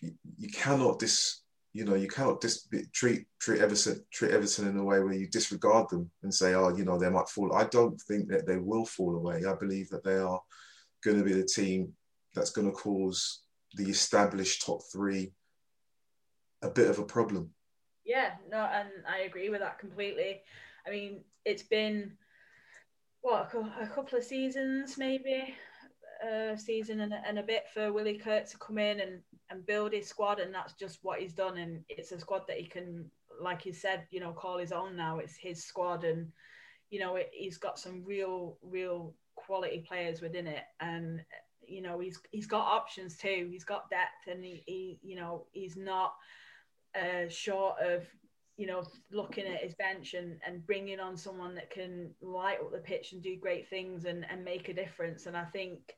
you, you cannot dis you know, you cannot dis- treat treat Everton treat Everton in a way where you disregard them and say, oh, you know, they might fall. I don't think that they will fall away. I believe that they are going to be the team that's going to cause the established top three a bit of a problem. Yeah, no, and I agree with that completely. I mean, it's been what a couple of seasons, maybe season and, and a bit for Willie Kirk to come in and and build his squad, and that's just what he's done. And it's a squad that he can, like he said, you know, call his own now. It's his squad, and you know, it, he's got some real, real quality players within it, and you know, he's he's got options too. He's got depth, and he, he you know, he's not uh, short of you know, looking at his bench and, and bringing on someone that can light up the pitch and do great things and, and make a difference. And I think,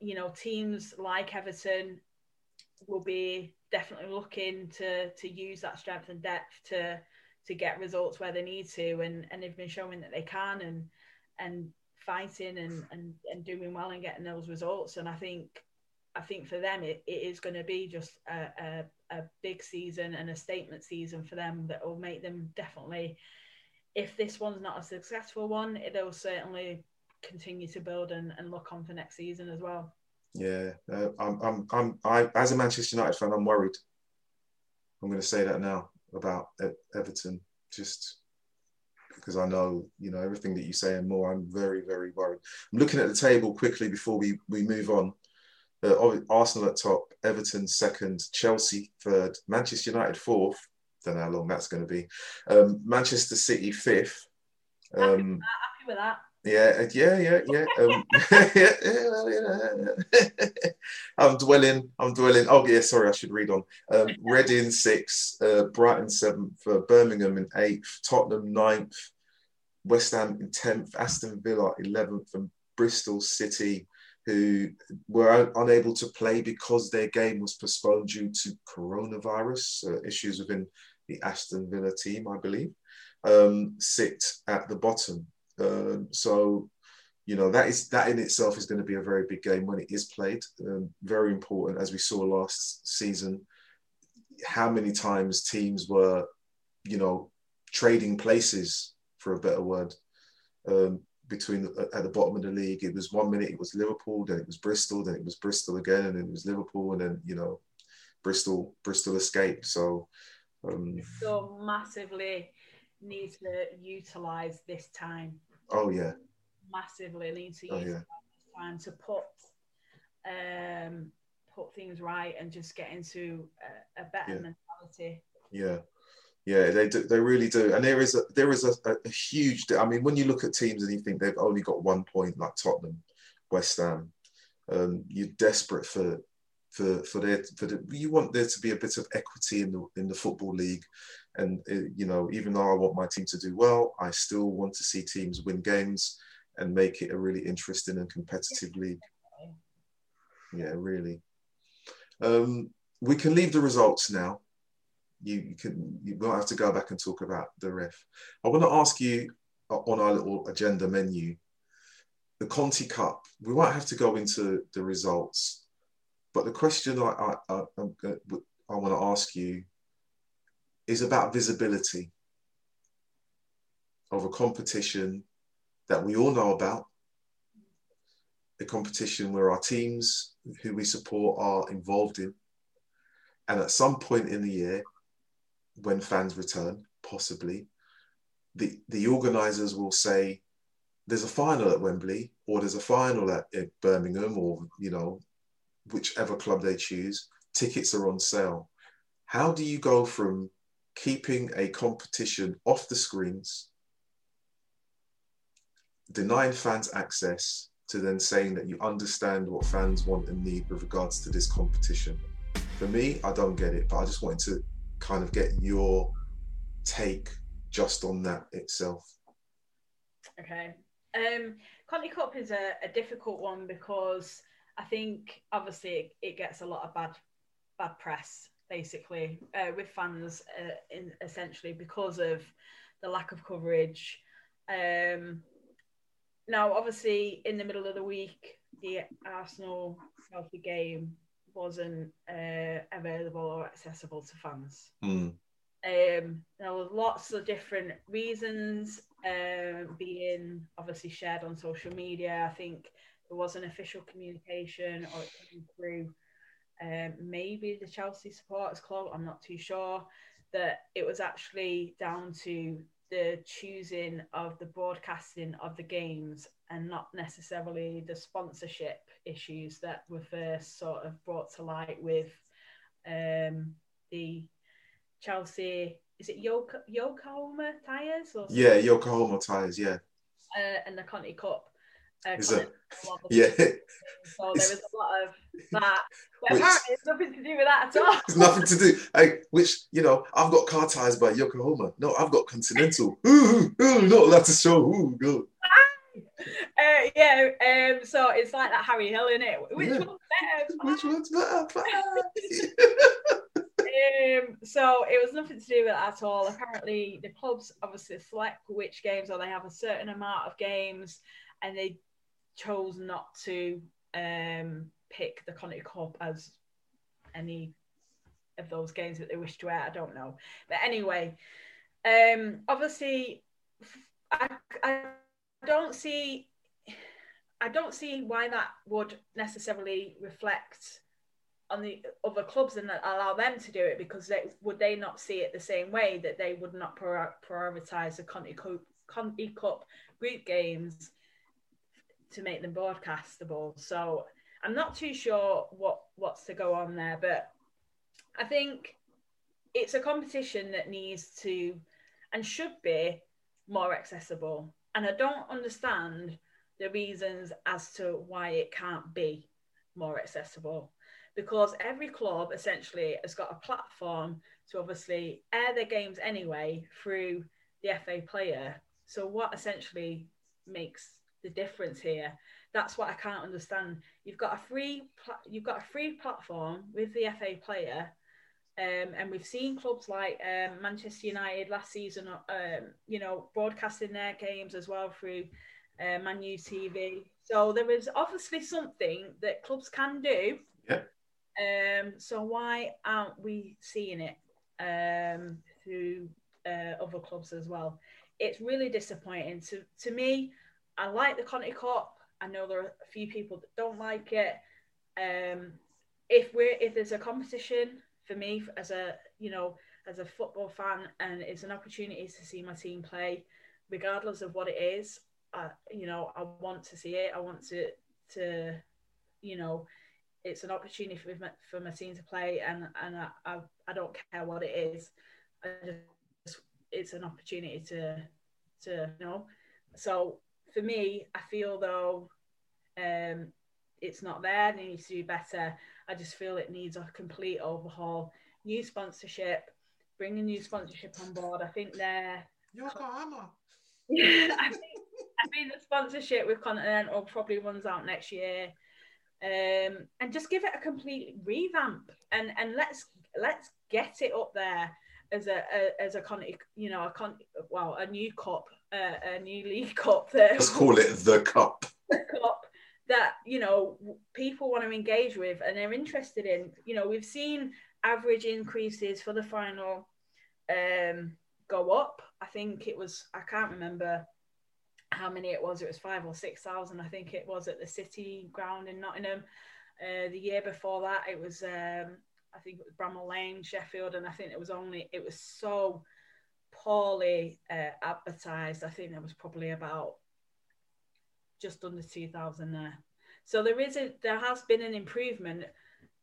you know, teams like Everton will be definitely looking to to use that strength and depth to to get results where they need to. And and they've been showing that they can and and fighting and and, and doing well and getting those results. And I think I think for them it, it is going to be just a, a, a big season and a statement season for them that will make them definitely if this one's not a successful one they'll certainly continue to build and, and look on for next season as well yeah uh, I'm, I'm i'm i as a manchester united fan i'm worried i'm going to say that now about everton just because i know you know everything that you say and more i'm very very worried i'm looking at the table quickly before we we move on uh, Arsenal at top, Everton second, Chelsea third, Manchester United fourth. Don't know how long that's going to be. Um, Manchester City fifth. Um, happy, with that. Yeah, uh, yeah, yeah, yeah. Um, yeah, yeah, I'm dwelling. I'm dwelling. Oh yeah, sorry, I should read on. Um, Reading sixth, uh, Brighton seventh, uh, Birmingham in eighth, Tottenham ninth, West Ham in tenth, Aston Villa eleventh, and Bristol City who were unable to play because their game was postponed due to coronavirus uh, issues within the Aston Villa team, I believe, um, sit at the bottom. Um, so, you know, that is that in itself is going to be a very big game when it is played. Um, very important, as we saw last season. How many times teams were, you know, trading places, for a better word, um, between the, at the bottom of the league. It was one minute it was Liverpool, then it was Bristol, then it was Bristol again, and it was Liverpool, and then you know Bristol Bristol escaped. So um, so massively need to utilize this time. Oh yeah, massively need to use oh, yeah. this time to put um put things right and just get into a, a better yeah. mentality. Yeah. Yeah, they do, they really do, and there is a there is a, a, huge. I mean, when you look at teams and you think they've only got one point, like Tottenham, West Ham, um, you're desperate for for for their for the, you want there to be a bit of equity in the in the football league, and uh, you know, even though I want my team to do well, I still want to see teams win games and make it a really interesting and competitive league. Yeah, really. Um, we can leave the results now you, you can you won't have to go back and talk about the ref. I want to ask you uh, on our little agenda menu, the Conti Cup. We won't have to go into the results, but the question I I, I, I want to ask you is about visibility of a competition that we all know about, a competition where our teams who we support are involved in. And at some point in the year, when fans return, possibly, the, the organisers will say, there's a final at Wembley or there's a final at, at Birmingham or, you know, whichever club they choose, tickets are on sale. How do you go from keeping a competition off the screens, denying fans access, to then saying that you understand what fans want and need with regards to this competition? For me, I don't get it, but I just wanted to kind of get your take just on that itself. Okay. Um, Cup is a, a difficult one because I think obviously it, it, gets a lot of bad bad press basically uh, with fans uh, in essentially because of the lack of coverage. Um, now, obviously, in the middle of the week, the Arsenal Chelsea game wasn't uh, available or accessible to fans. Mm. Um, there were lots of different reasons um, being obviously shared on social media. I think there was an official communication or it came through um, maybe the Chelsea supporters club. I'm not too sure that it was actually down to the choosing of the broadcasting of the games and not necessarily the sponsorship issues that were first sort of brought to light with um, the Chelsea. Is it Yokohama tires? Or Yeah, Yokohama tires. Yeah, uh, and the Conti Cup. Is it? Yeah. So there was a lot of that. But Which- apparently it's nothing to do with that at all. It's nothing to do. Which you know, I've got car tires by Yokohama. No, I've got Continental. Ooh, ooh, not allowed to show. Ooh, go. Uh, yeah, um, so it's like that Harry Hill, in it? Which Yeah. one's better? Which one's better? Um, so it was nothing to do with that at all. Apparently, the clubs obviously select which games, or they have a certain amount of games, and they chose not to um, pick the Conti Cup as any of those games that they wish to air. I don't know, but anyway, um, obviously, I, I don't see. I don't see why that would necessarily reflect on the other clubs and allow them to do it because they would they not see it the same way that they would not prior- prioritize the Conti Cup, Conti Cup group games to make them broadcastable. So I'm not too sure what what's to go on there, but I think it's a competition that needs to and should be more accessible. And I don't understand the reasons as to why it can't be more accessible because every club essentially has got a platform to obviously air their games anyway through the FA player. So what essentially makes the difference here? That's what I can't understand. You've got a free pla- you've got a free platform with the FA player. Um, and we've seen clubs like um, Manchester United last season, um, you know, broadcasting their games as well through uh, Man U TV. So there is obviously something that clubs can do. Yeah. Um, so why aren't we seeing it um, through uh, other clubs as well? It's really disappointing. To to me, I like the Conti Cup. I know there are a few people that don't like it. Um, if we're if there's a competition for me as a you know as a football fan and it's an opportunity to see my team play, regardless of what it is, uh, you know I want to see it. I want to to you know it's an opportunity for my, for my team to play and and I, I, I don't care what it is. I just, it's an opportunity to to you know. So for me, I feel though um, it's not there. It needs to be better. I just feel it needs a complete overhaul. New sponsorship, bring a new sponsorship on board. I think they're Yokohama. I think I think the sponsorship with Continental probably runs out next year. Um, and just give it a complete revamp and and let's let's get it up there as a, a as a con you know a con well a new cup uh, a new league cup that Let's call it the cup. cup that you know people want to engage with and they're interested in. You know we've seen average increases for the final um go up. I think it was i can't remember how many it was. It was five or six thousand i think it was at the city ground in nottingham uh, the year before that. It was um i think it was bramall lane sheffield and i think it was only it was so poorly uh, advertised i think there was probably about just under 2000 there so there is a there has been an improvement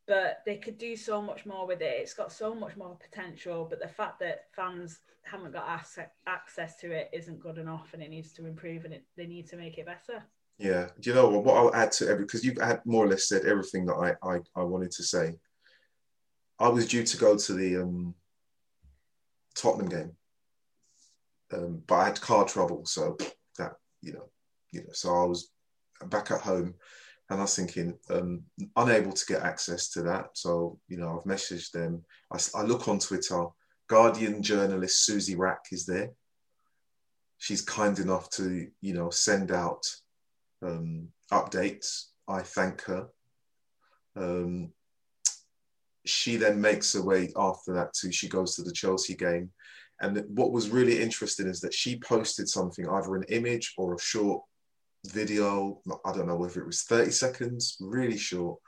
but they could do so much more with it it's got so much more potential but the fact that fans haven't got access, access to it isn't good enough and it needs to improve and it, they need to make it better Yeah. Do you know what? What I'll add to every because you've had more or less said everything that I, I I wanted to say. I was due to go to the um, Tottenham game, um, but I had car trouble, so that you know, you know, so I was back at home, and I was thinking, um, unable to get access to that. So you know, I've messaged them. I look on Twitter. Guardian journalist Suzy Wrack is there. She's kind enough to you know send out um, updates. I thank her. Um, she then makes her way after that too. she goes to the Chelsea game. And what was really interesting is that she posted something, either an image or a short video. I don't know whether it was 30 seconds, really short,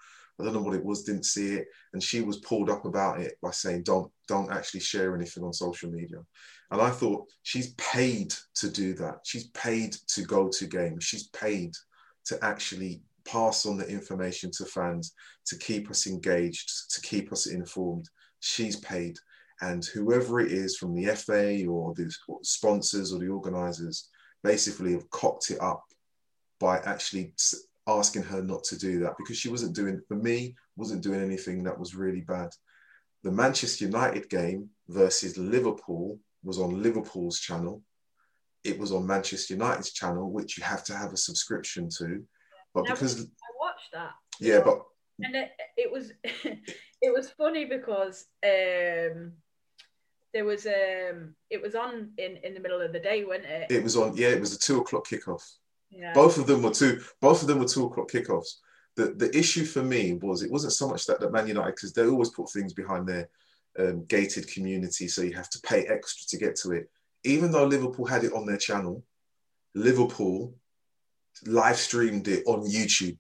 I don't know what it was, didn't see it, and she was pulled up about it by saying, "Don't, don't actually share anything on social media." And I thought she's paid to do that. She's paid to go to games. She's paid to actually pass on the information to fans, to keep us engaged, to keep us informed. She's paid. And whoever it is from the FA or the sponsors or the organisers basically have cocked it up by actually asking her not to do that because she wasn't doing, for me, wasn't doing anything that was really bad. The Manchester United game versus Liverpool was on Liverpool's channel. It was on Manchester United's channel, which you have to have a subscription to. But because I watched that. Yeah, but and it, it was it was funny because um there was um it was on in in the middle of the day, wasn't it? It was on. Yeah, it was a two o'clock kickoff. Yeah. Both of them were two. Both of them were two o'clock kickoffs. The the issue for me was it wasn't so much that that Man United because they always put things behind their um, gated community, so you have to pay extra to get to it. Even though Liverpool had it on their channel, Liverpool live streamed it on YouTube.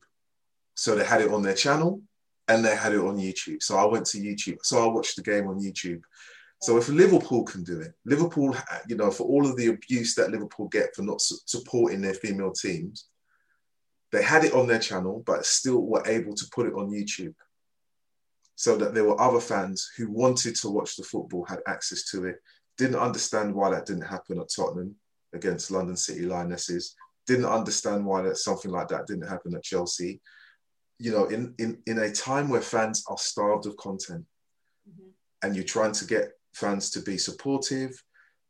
So they had it on their channel and they had it on YouTube. So I went to YouTube. So I watched the game on YouTube. So if Liverpool can do it, Liverpool, you know, for all of the abuse that Liverpool get for not su- supporting their female teams, they had it on their channel, but still were able to put it on YouTube so that there were other fans who wanted to watch the football, had access to it, didn't understand why that didn't happen at Tottenham against London City Lionesses, didn't understand why that something like that didn't happen at Chelsea. You know, in, in, in a time where fans are starved of content Mhm. and you're trying to get fans to be supportive,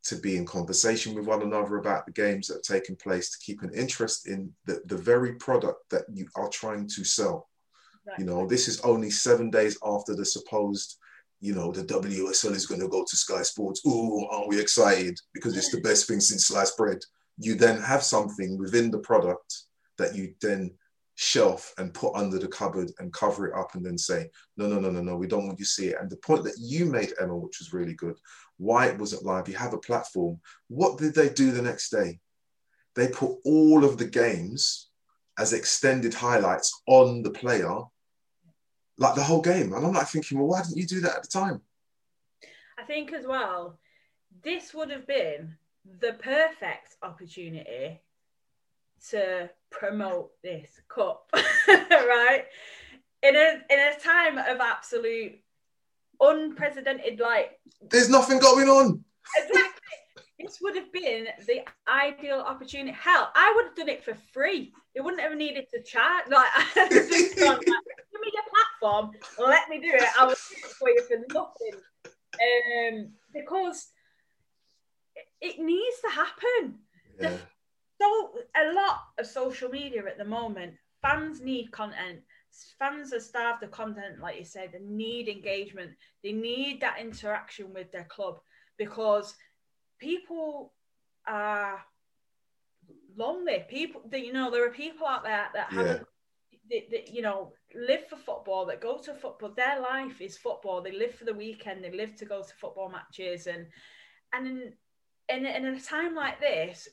to be in conversation with one another about the games that are taking place, to keep an interest in the, the very product that you are trying to sell. Right. You know, this is only seven days after the supposed, you know, the WSL is going to go to Sky Sports. Ooh, aren't we excited? Because it's the best thing since sliced bread. You then have something within the product that you then shelf and put under the cupboard and cover it up and then say, no, no, no, no, no, we don't want you to see it. And the point that you made, Emma, which was really good, why it wasn't live, you have a platform. What did they do the next day? They put all of the games as extended highlights on the player, like the whole game. And I'm like thinking, well, why didn't you do that at the time? I think as well, this would have been the perfect opportunity to promote this cup, right? In a in a time of absolute unprecedented like There's nothing going on. exactly this would have been the ideal opportunity. Hell, I would have done it for free. They wouldn't have needed to charge. Like, I'd have just gone, like, give me your platform, let me do it. I will do it for you for nothing. Um, because it, it needs to happen. Yeah. So a lot of social media at the moment, fans need content. Fans are starved of content, like you said. They need engagement. They need that interaction with their club because people are lonely. People, that you know, there are people out there that Yeah. haven't, that, that, you know, live for football. That go to football. Their life is football. They live for the weekend. They live to go to football matches, and and in in, in a time like this,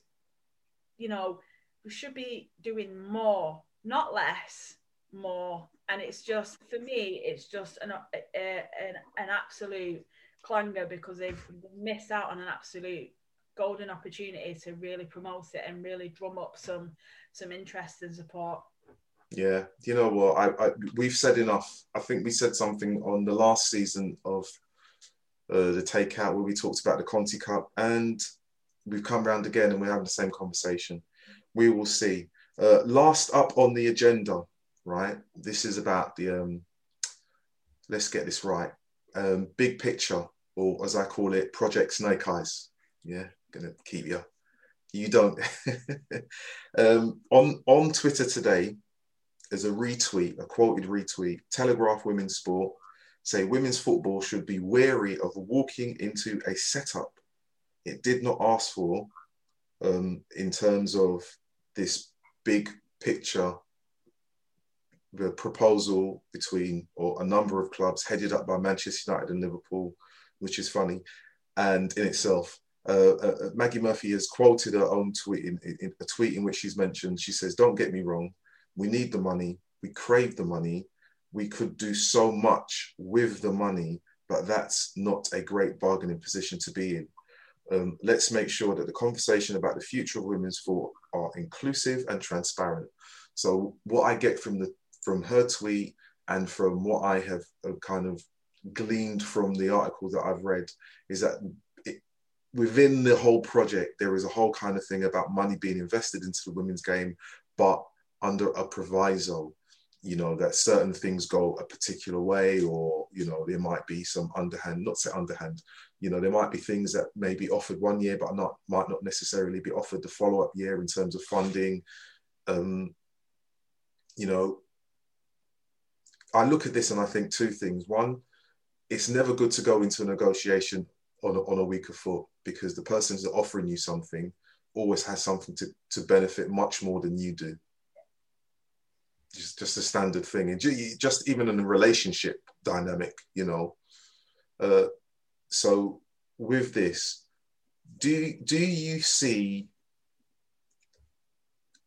you know, we should be doing more, not less, more. And it's just for me, it's just an a, an, an absolute clanger because they've missed out on an absolute golden opportunity to really promote it and really drum up some some interest and support. Yeah, you know what? I, I we've said enough. I think we said something on the last season of uh, the takeout where we talked about the Conti Cup, and we've come round again and we're having the same conversation. We will see. Uh, last up on the agenda, right? This is about the um. Let's get this right. Um, big picture, or as I call it, Project Snake Eyes. Yeah, gonna keep you. You don't. um, on on Twitter today, as a retweet, a quoted retweet, Telegraph Women's Sport say women's football should be wary of walking into a setup it did not ask for um, in terms of this big picture, the proposal between or a number of clubs headed up by Manchester United and Liverpool, which is funny, and in itself. Uh, uh, Maggie Murphy has quoted her own tweet in, in a tweet in which she's mentioned. She says, "Don't get me wrong, we need the money, we crave the money, we could do so much with the money, but that's not a great bargaining position to be in. Um, let's make sure that the conversation about the future of women's sport are inclusive and transparent. So what I get from the from her tweet and from what I have uh, kind of gleaned from the article that I've read is that it, within the whole project there is a whole kind of thing about money being invested into the women's game, but under a proviso you know that certain things go a particular way or you know there might be some underhand not say underhand you know there might be things that may be offered one year but not might not necessarily be offered the follow-up year in terms of funding. Um you know i look at this and i think two things. One it's never good to go into a negotiation on a, on a weaker foot because the person that's offering you something always has something to, to benefit much more than you do just just a standard thing. And just even in a relationship dynamic you know uh, so with this do do you see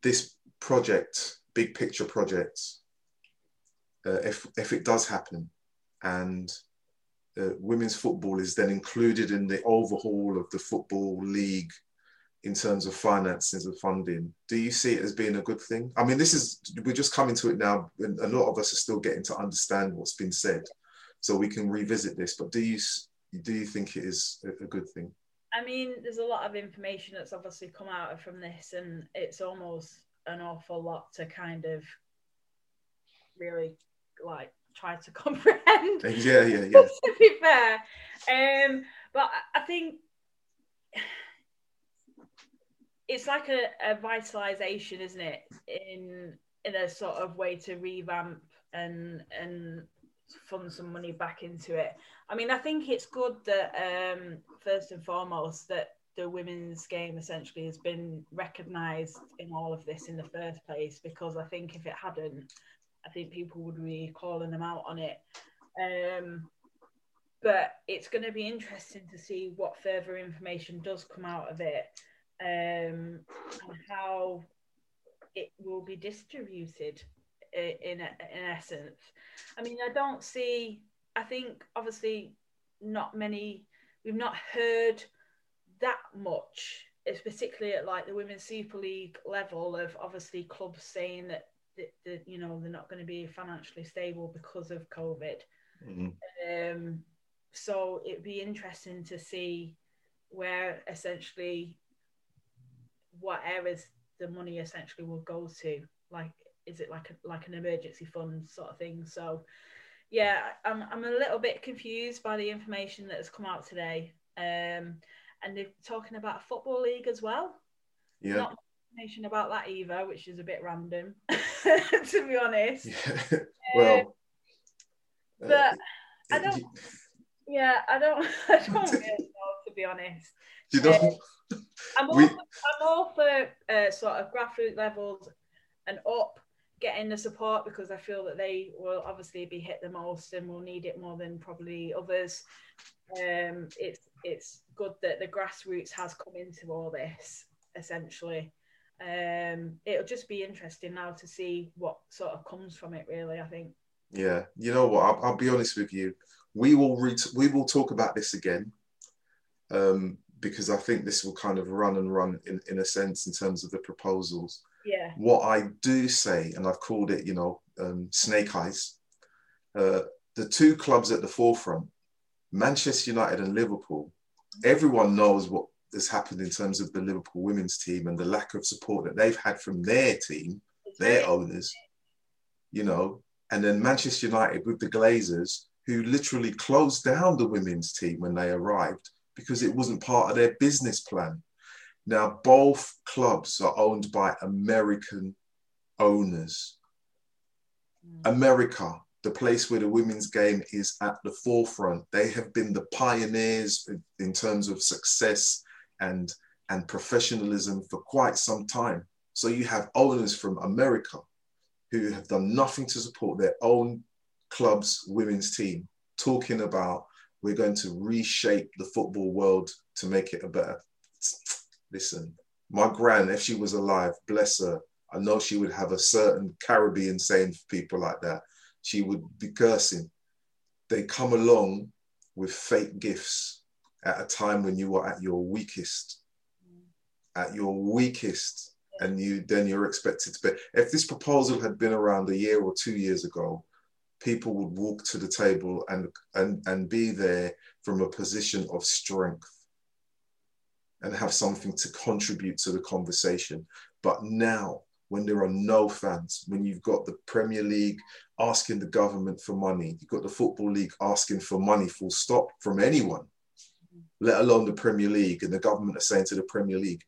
this project big picture project uh, if if it does happen and uh, women's football is then included in the overhaul of the football league in terms of finances and funding, do you see it as being a good thing? I mean, this is, we're just coming to it now, and a lot of us are still getting to understand what's been said. So we can revisit this, but do you, do you think it is a good thing? I mean, there's a lot of information that's obviously come out from this, and it's almost an awful lot to kind of really like try to comprehend. Yeah, yeah, yeah. to be fair, um, but I think it's like a, a vitalization, isn't it? In in a sort of way to revamp and and fund some money back into it. I mean, I think it's good that um, first and foremost that the women's game essentially has been recognised in all of this in the first place because I think if it hadn't, I think people would be calling them out on it. Um, but it's going to be interesting to see what further information does come out of it um, and how it will be distributed in, in essence. I mean, I don't see, I think obviously not many, we've not heard that much, it's particularly at like the Women's Super League level of obviously clubs saying that, that, that you know, they're not going to be financially stable because of COVID. Mm-hmm. Um, so it'd be interesting to see where essentially what areas the money essentially will go to. Like, is it like a, like an emergency fund sort of thing? So, yeah, I'm I'm a little bit confused by the information that has come out today. Um, and they're talking about a football league as well. Yeah. Not information about that either, which is a bit random, to be honest. Yeah. well, uh, but uh, I don't. Yeah, I don't. I don't really know, to be honest. You don't. I'm all, we... for, I'm all for uh, sort of grassroots levels and up getting the support because I feel that they will obviously be hit the most and will need it more than probably others. Um, it's it's good that the grassroots has come into all this essentially. Um, it'll just be interesting now to see what sort of comes from it. Really, I think. Yeah, you know what? I'll, I'll be honest with you. We will re- we will talk about this again. Um, because I think this will kind of run and run in, in a sense in terms of the proposals. Yeah. What I do say, and I've called it, you know, um, snake eyes, uh, the two clubs at the forefront, Manchester United and Liverpool, everyone knows what has happened in terms of the Liverpool women's team and the lack of support that they've had from their team, their owners, you know, and then Manchester United with the Glazers, who literally closed down the women's team when they arrived because it wasn't part of their business plan. Now, both clubs are owned by American owners. Mm. America, the place where the women's game is at the forefront, they have been the pioneers in terms of success and, and professionalism for quite some time. So you have owners from America who have done nothing to support their own club's women's team talking about we're going to reshape the football world to make it a better. Listen, my gran, if she was alive, bless her, I know she would have a certain Caribbean saying for people like that. she would be cursing. They come along with fake gifts at a time when you are at your weakest, at your weakest, and you then you're expected to pay. If this proposal had been around a year or two years ago, people would walk to the table and and and be there from a position of strength and have something to contribute to the conversation. But now, when there are no fans, when you've got the Premier League asking the government for money, you've got the Football League asking for money, full stop, from anyone, let alone the Premier League, and the government are saying to the Premier League,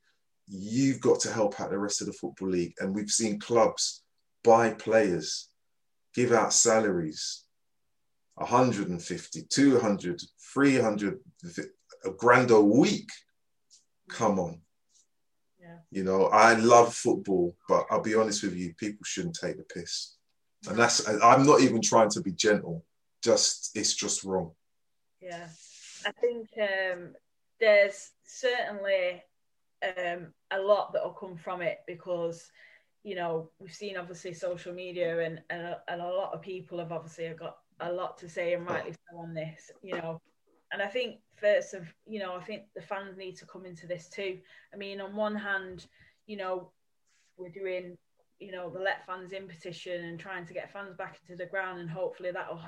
you've got to help out the rest of the Football League. And we've seen clubs buy players, give out salaries 150, 200, 300, a grand a week. Come on. Yeah. You know, I love football, but I'll be honest with you, people shouldn't take the piss. And that's, I'm not even trying to be gentle, just, it's just wrong. Yeah. I think um, there's certainly um, a lot that will come from it because you know we've seen obviously social media and, and a, and a lot of people have obviously got a lot to say and rightly so on this you know. And I think first of you know I think the fans need to come into this too. I mean on one hand you know we're doing you know the let fans in petition and trying to get fans back into the ground and hopefully that'll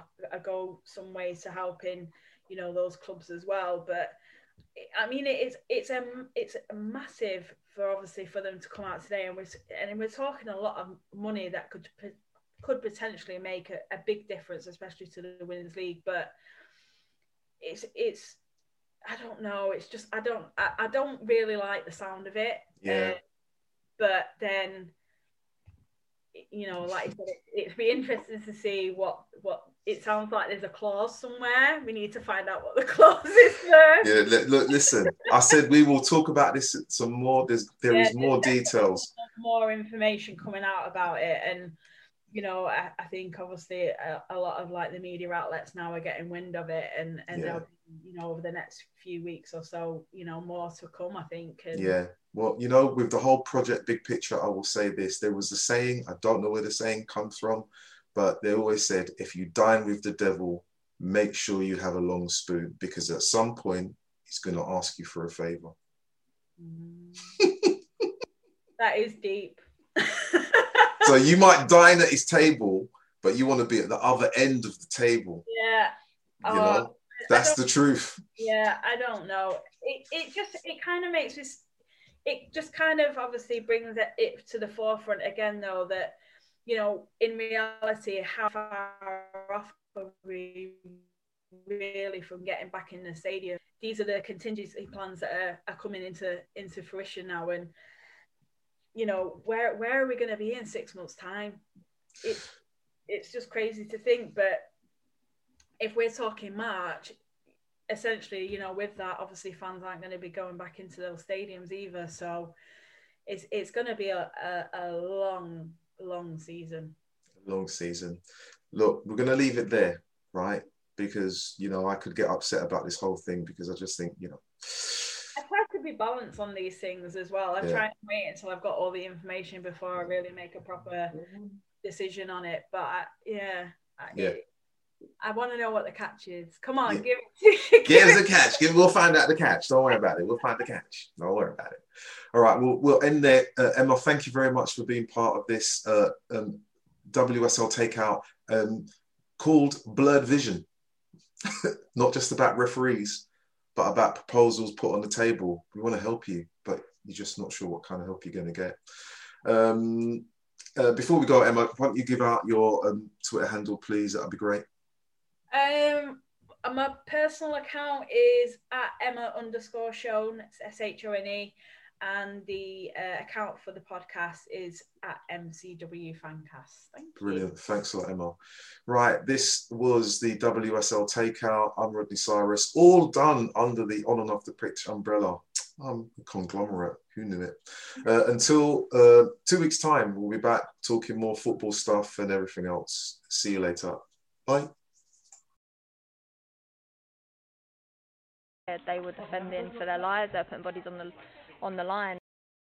go some ways to helping you know those clubs as well. But I mean, it's it's a it's a massive for obviously for them to come out today, and we're and we're talking a lot of money that could could potentially make a, a big difference, especially to the women's league. But it's it's I don't know. It's just I don't I, I don't really like the sound of it. Yeah. Uh, but then, you know, like said, it, it'd be interesting to see what what it sounds like there's a clause somewhere. We need to find out what the clause is first. Yeah, look, listen. I said we will talk about this some more. There's there yeah, is more details, more information coming out about it, and you know, I, I think obviously a, a, lot of like the media outlets now are getting wind of it, and and yeah. you know over the next few weeks or so, you know, more to come. I think. And, yeah. Well, you know, with the whole project big picture, I will say this: there was a saying. I don't know where the saying comes from but they always said, if you dine with the devil, make sure you have a long spoon because at some point he's going to ask you for a favor. Mm. that is deep. so you might dine at his table, but you want to be at the other end of the table. Yeah. You uh, know, that's the truth. Yeah, I don't know. It, it just, it kind of makes this, it just kind of obviously brings it, it to the forefront again, though, that you know, in reality, how far off are we really from getting back in the stadium? These are the contingency plans that are, are coming into into fruition now, and you know, where where are we going to be in six months' time? It it's just crazy to think, but if we're talking March, essentially, you know, with that, obviously fans aren't going to be going back into those stadiums either. So it's it's going to be a, a, a long long season. Long season. Look, we're going to leave it there, right? Because, you know, I could get upset about this whole thing because I just think, you know. I try to be balanced on these things as well. I yeah. try to wait until I've got all the information before I really make a proper mm-hmm. decision on it. But I, yeah, yeah. It, I want to know what the catch is. Come on, yeah. give it. give us a catch. Give, we'll find out the catch. Don't worry about it. We'll find the catch. Don't worry about it. All right, we'll, we'll end there. Uh, Emma, thank you very much for being part of this uh, um, WSL takeout um, called Blurred Vision. Not just about referees, but about proposals put on the table. We want to help you, but you're just not sure what kind of help you're going to get. Um, uh, before we go, Emma, why don't you give out your um, Twitter handle, please? That'd be great. Um, my personal account is at Emma underscore Shone. It's S H O N E, and the uh, account for the podcast is at MCW Fancast. Thank Brilliant. You. Thanks a lot, Emma. Right, this was the WSL Takeout. I'm Rodney Cyrus, all done under the on and off the pitch umbrella. I'm a conglomerate. Who knew it? Uh, until uh, two weeks' time, we'll be back talking more football stuff and everything else. See you later. Bye. They were defending for their lives, they're putting bodies on the on the line.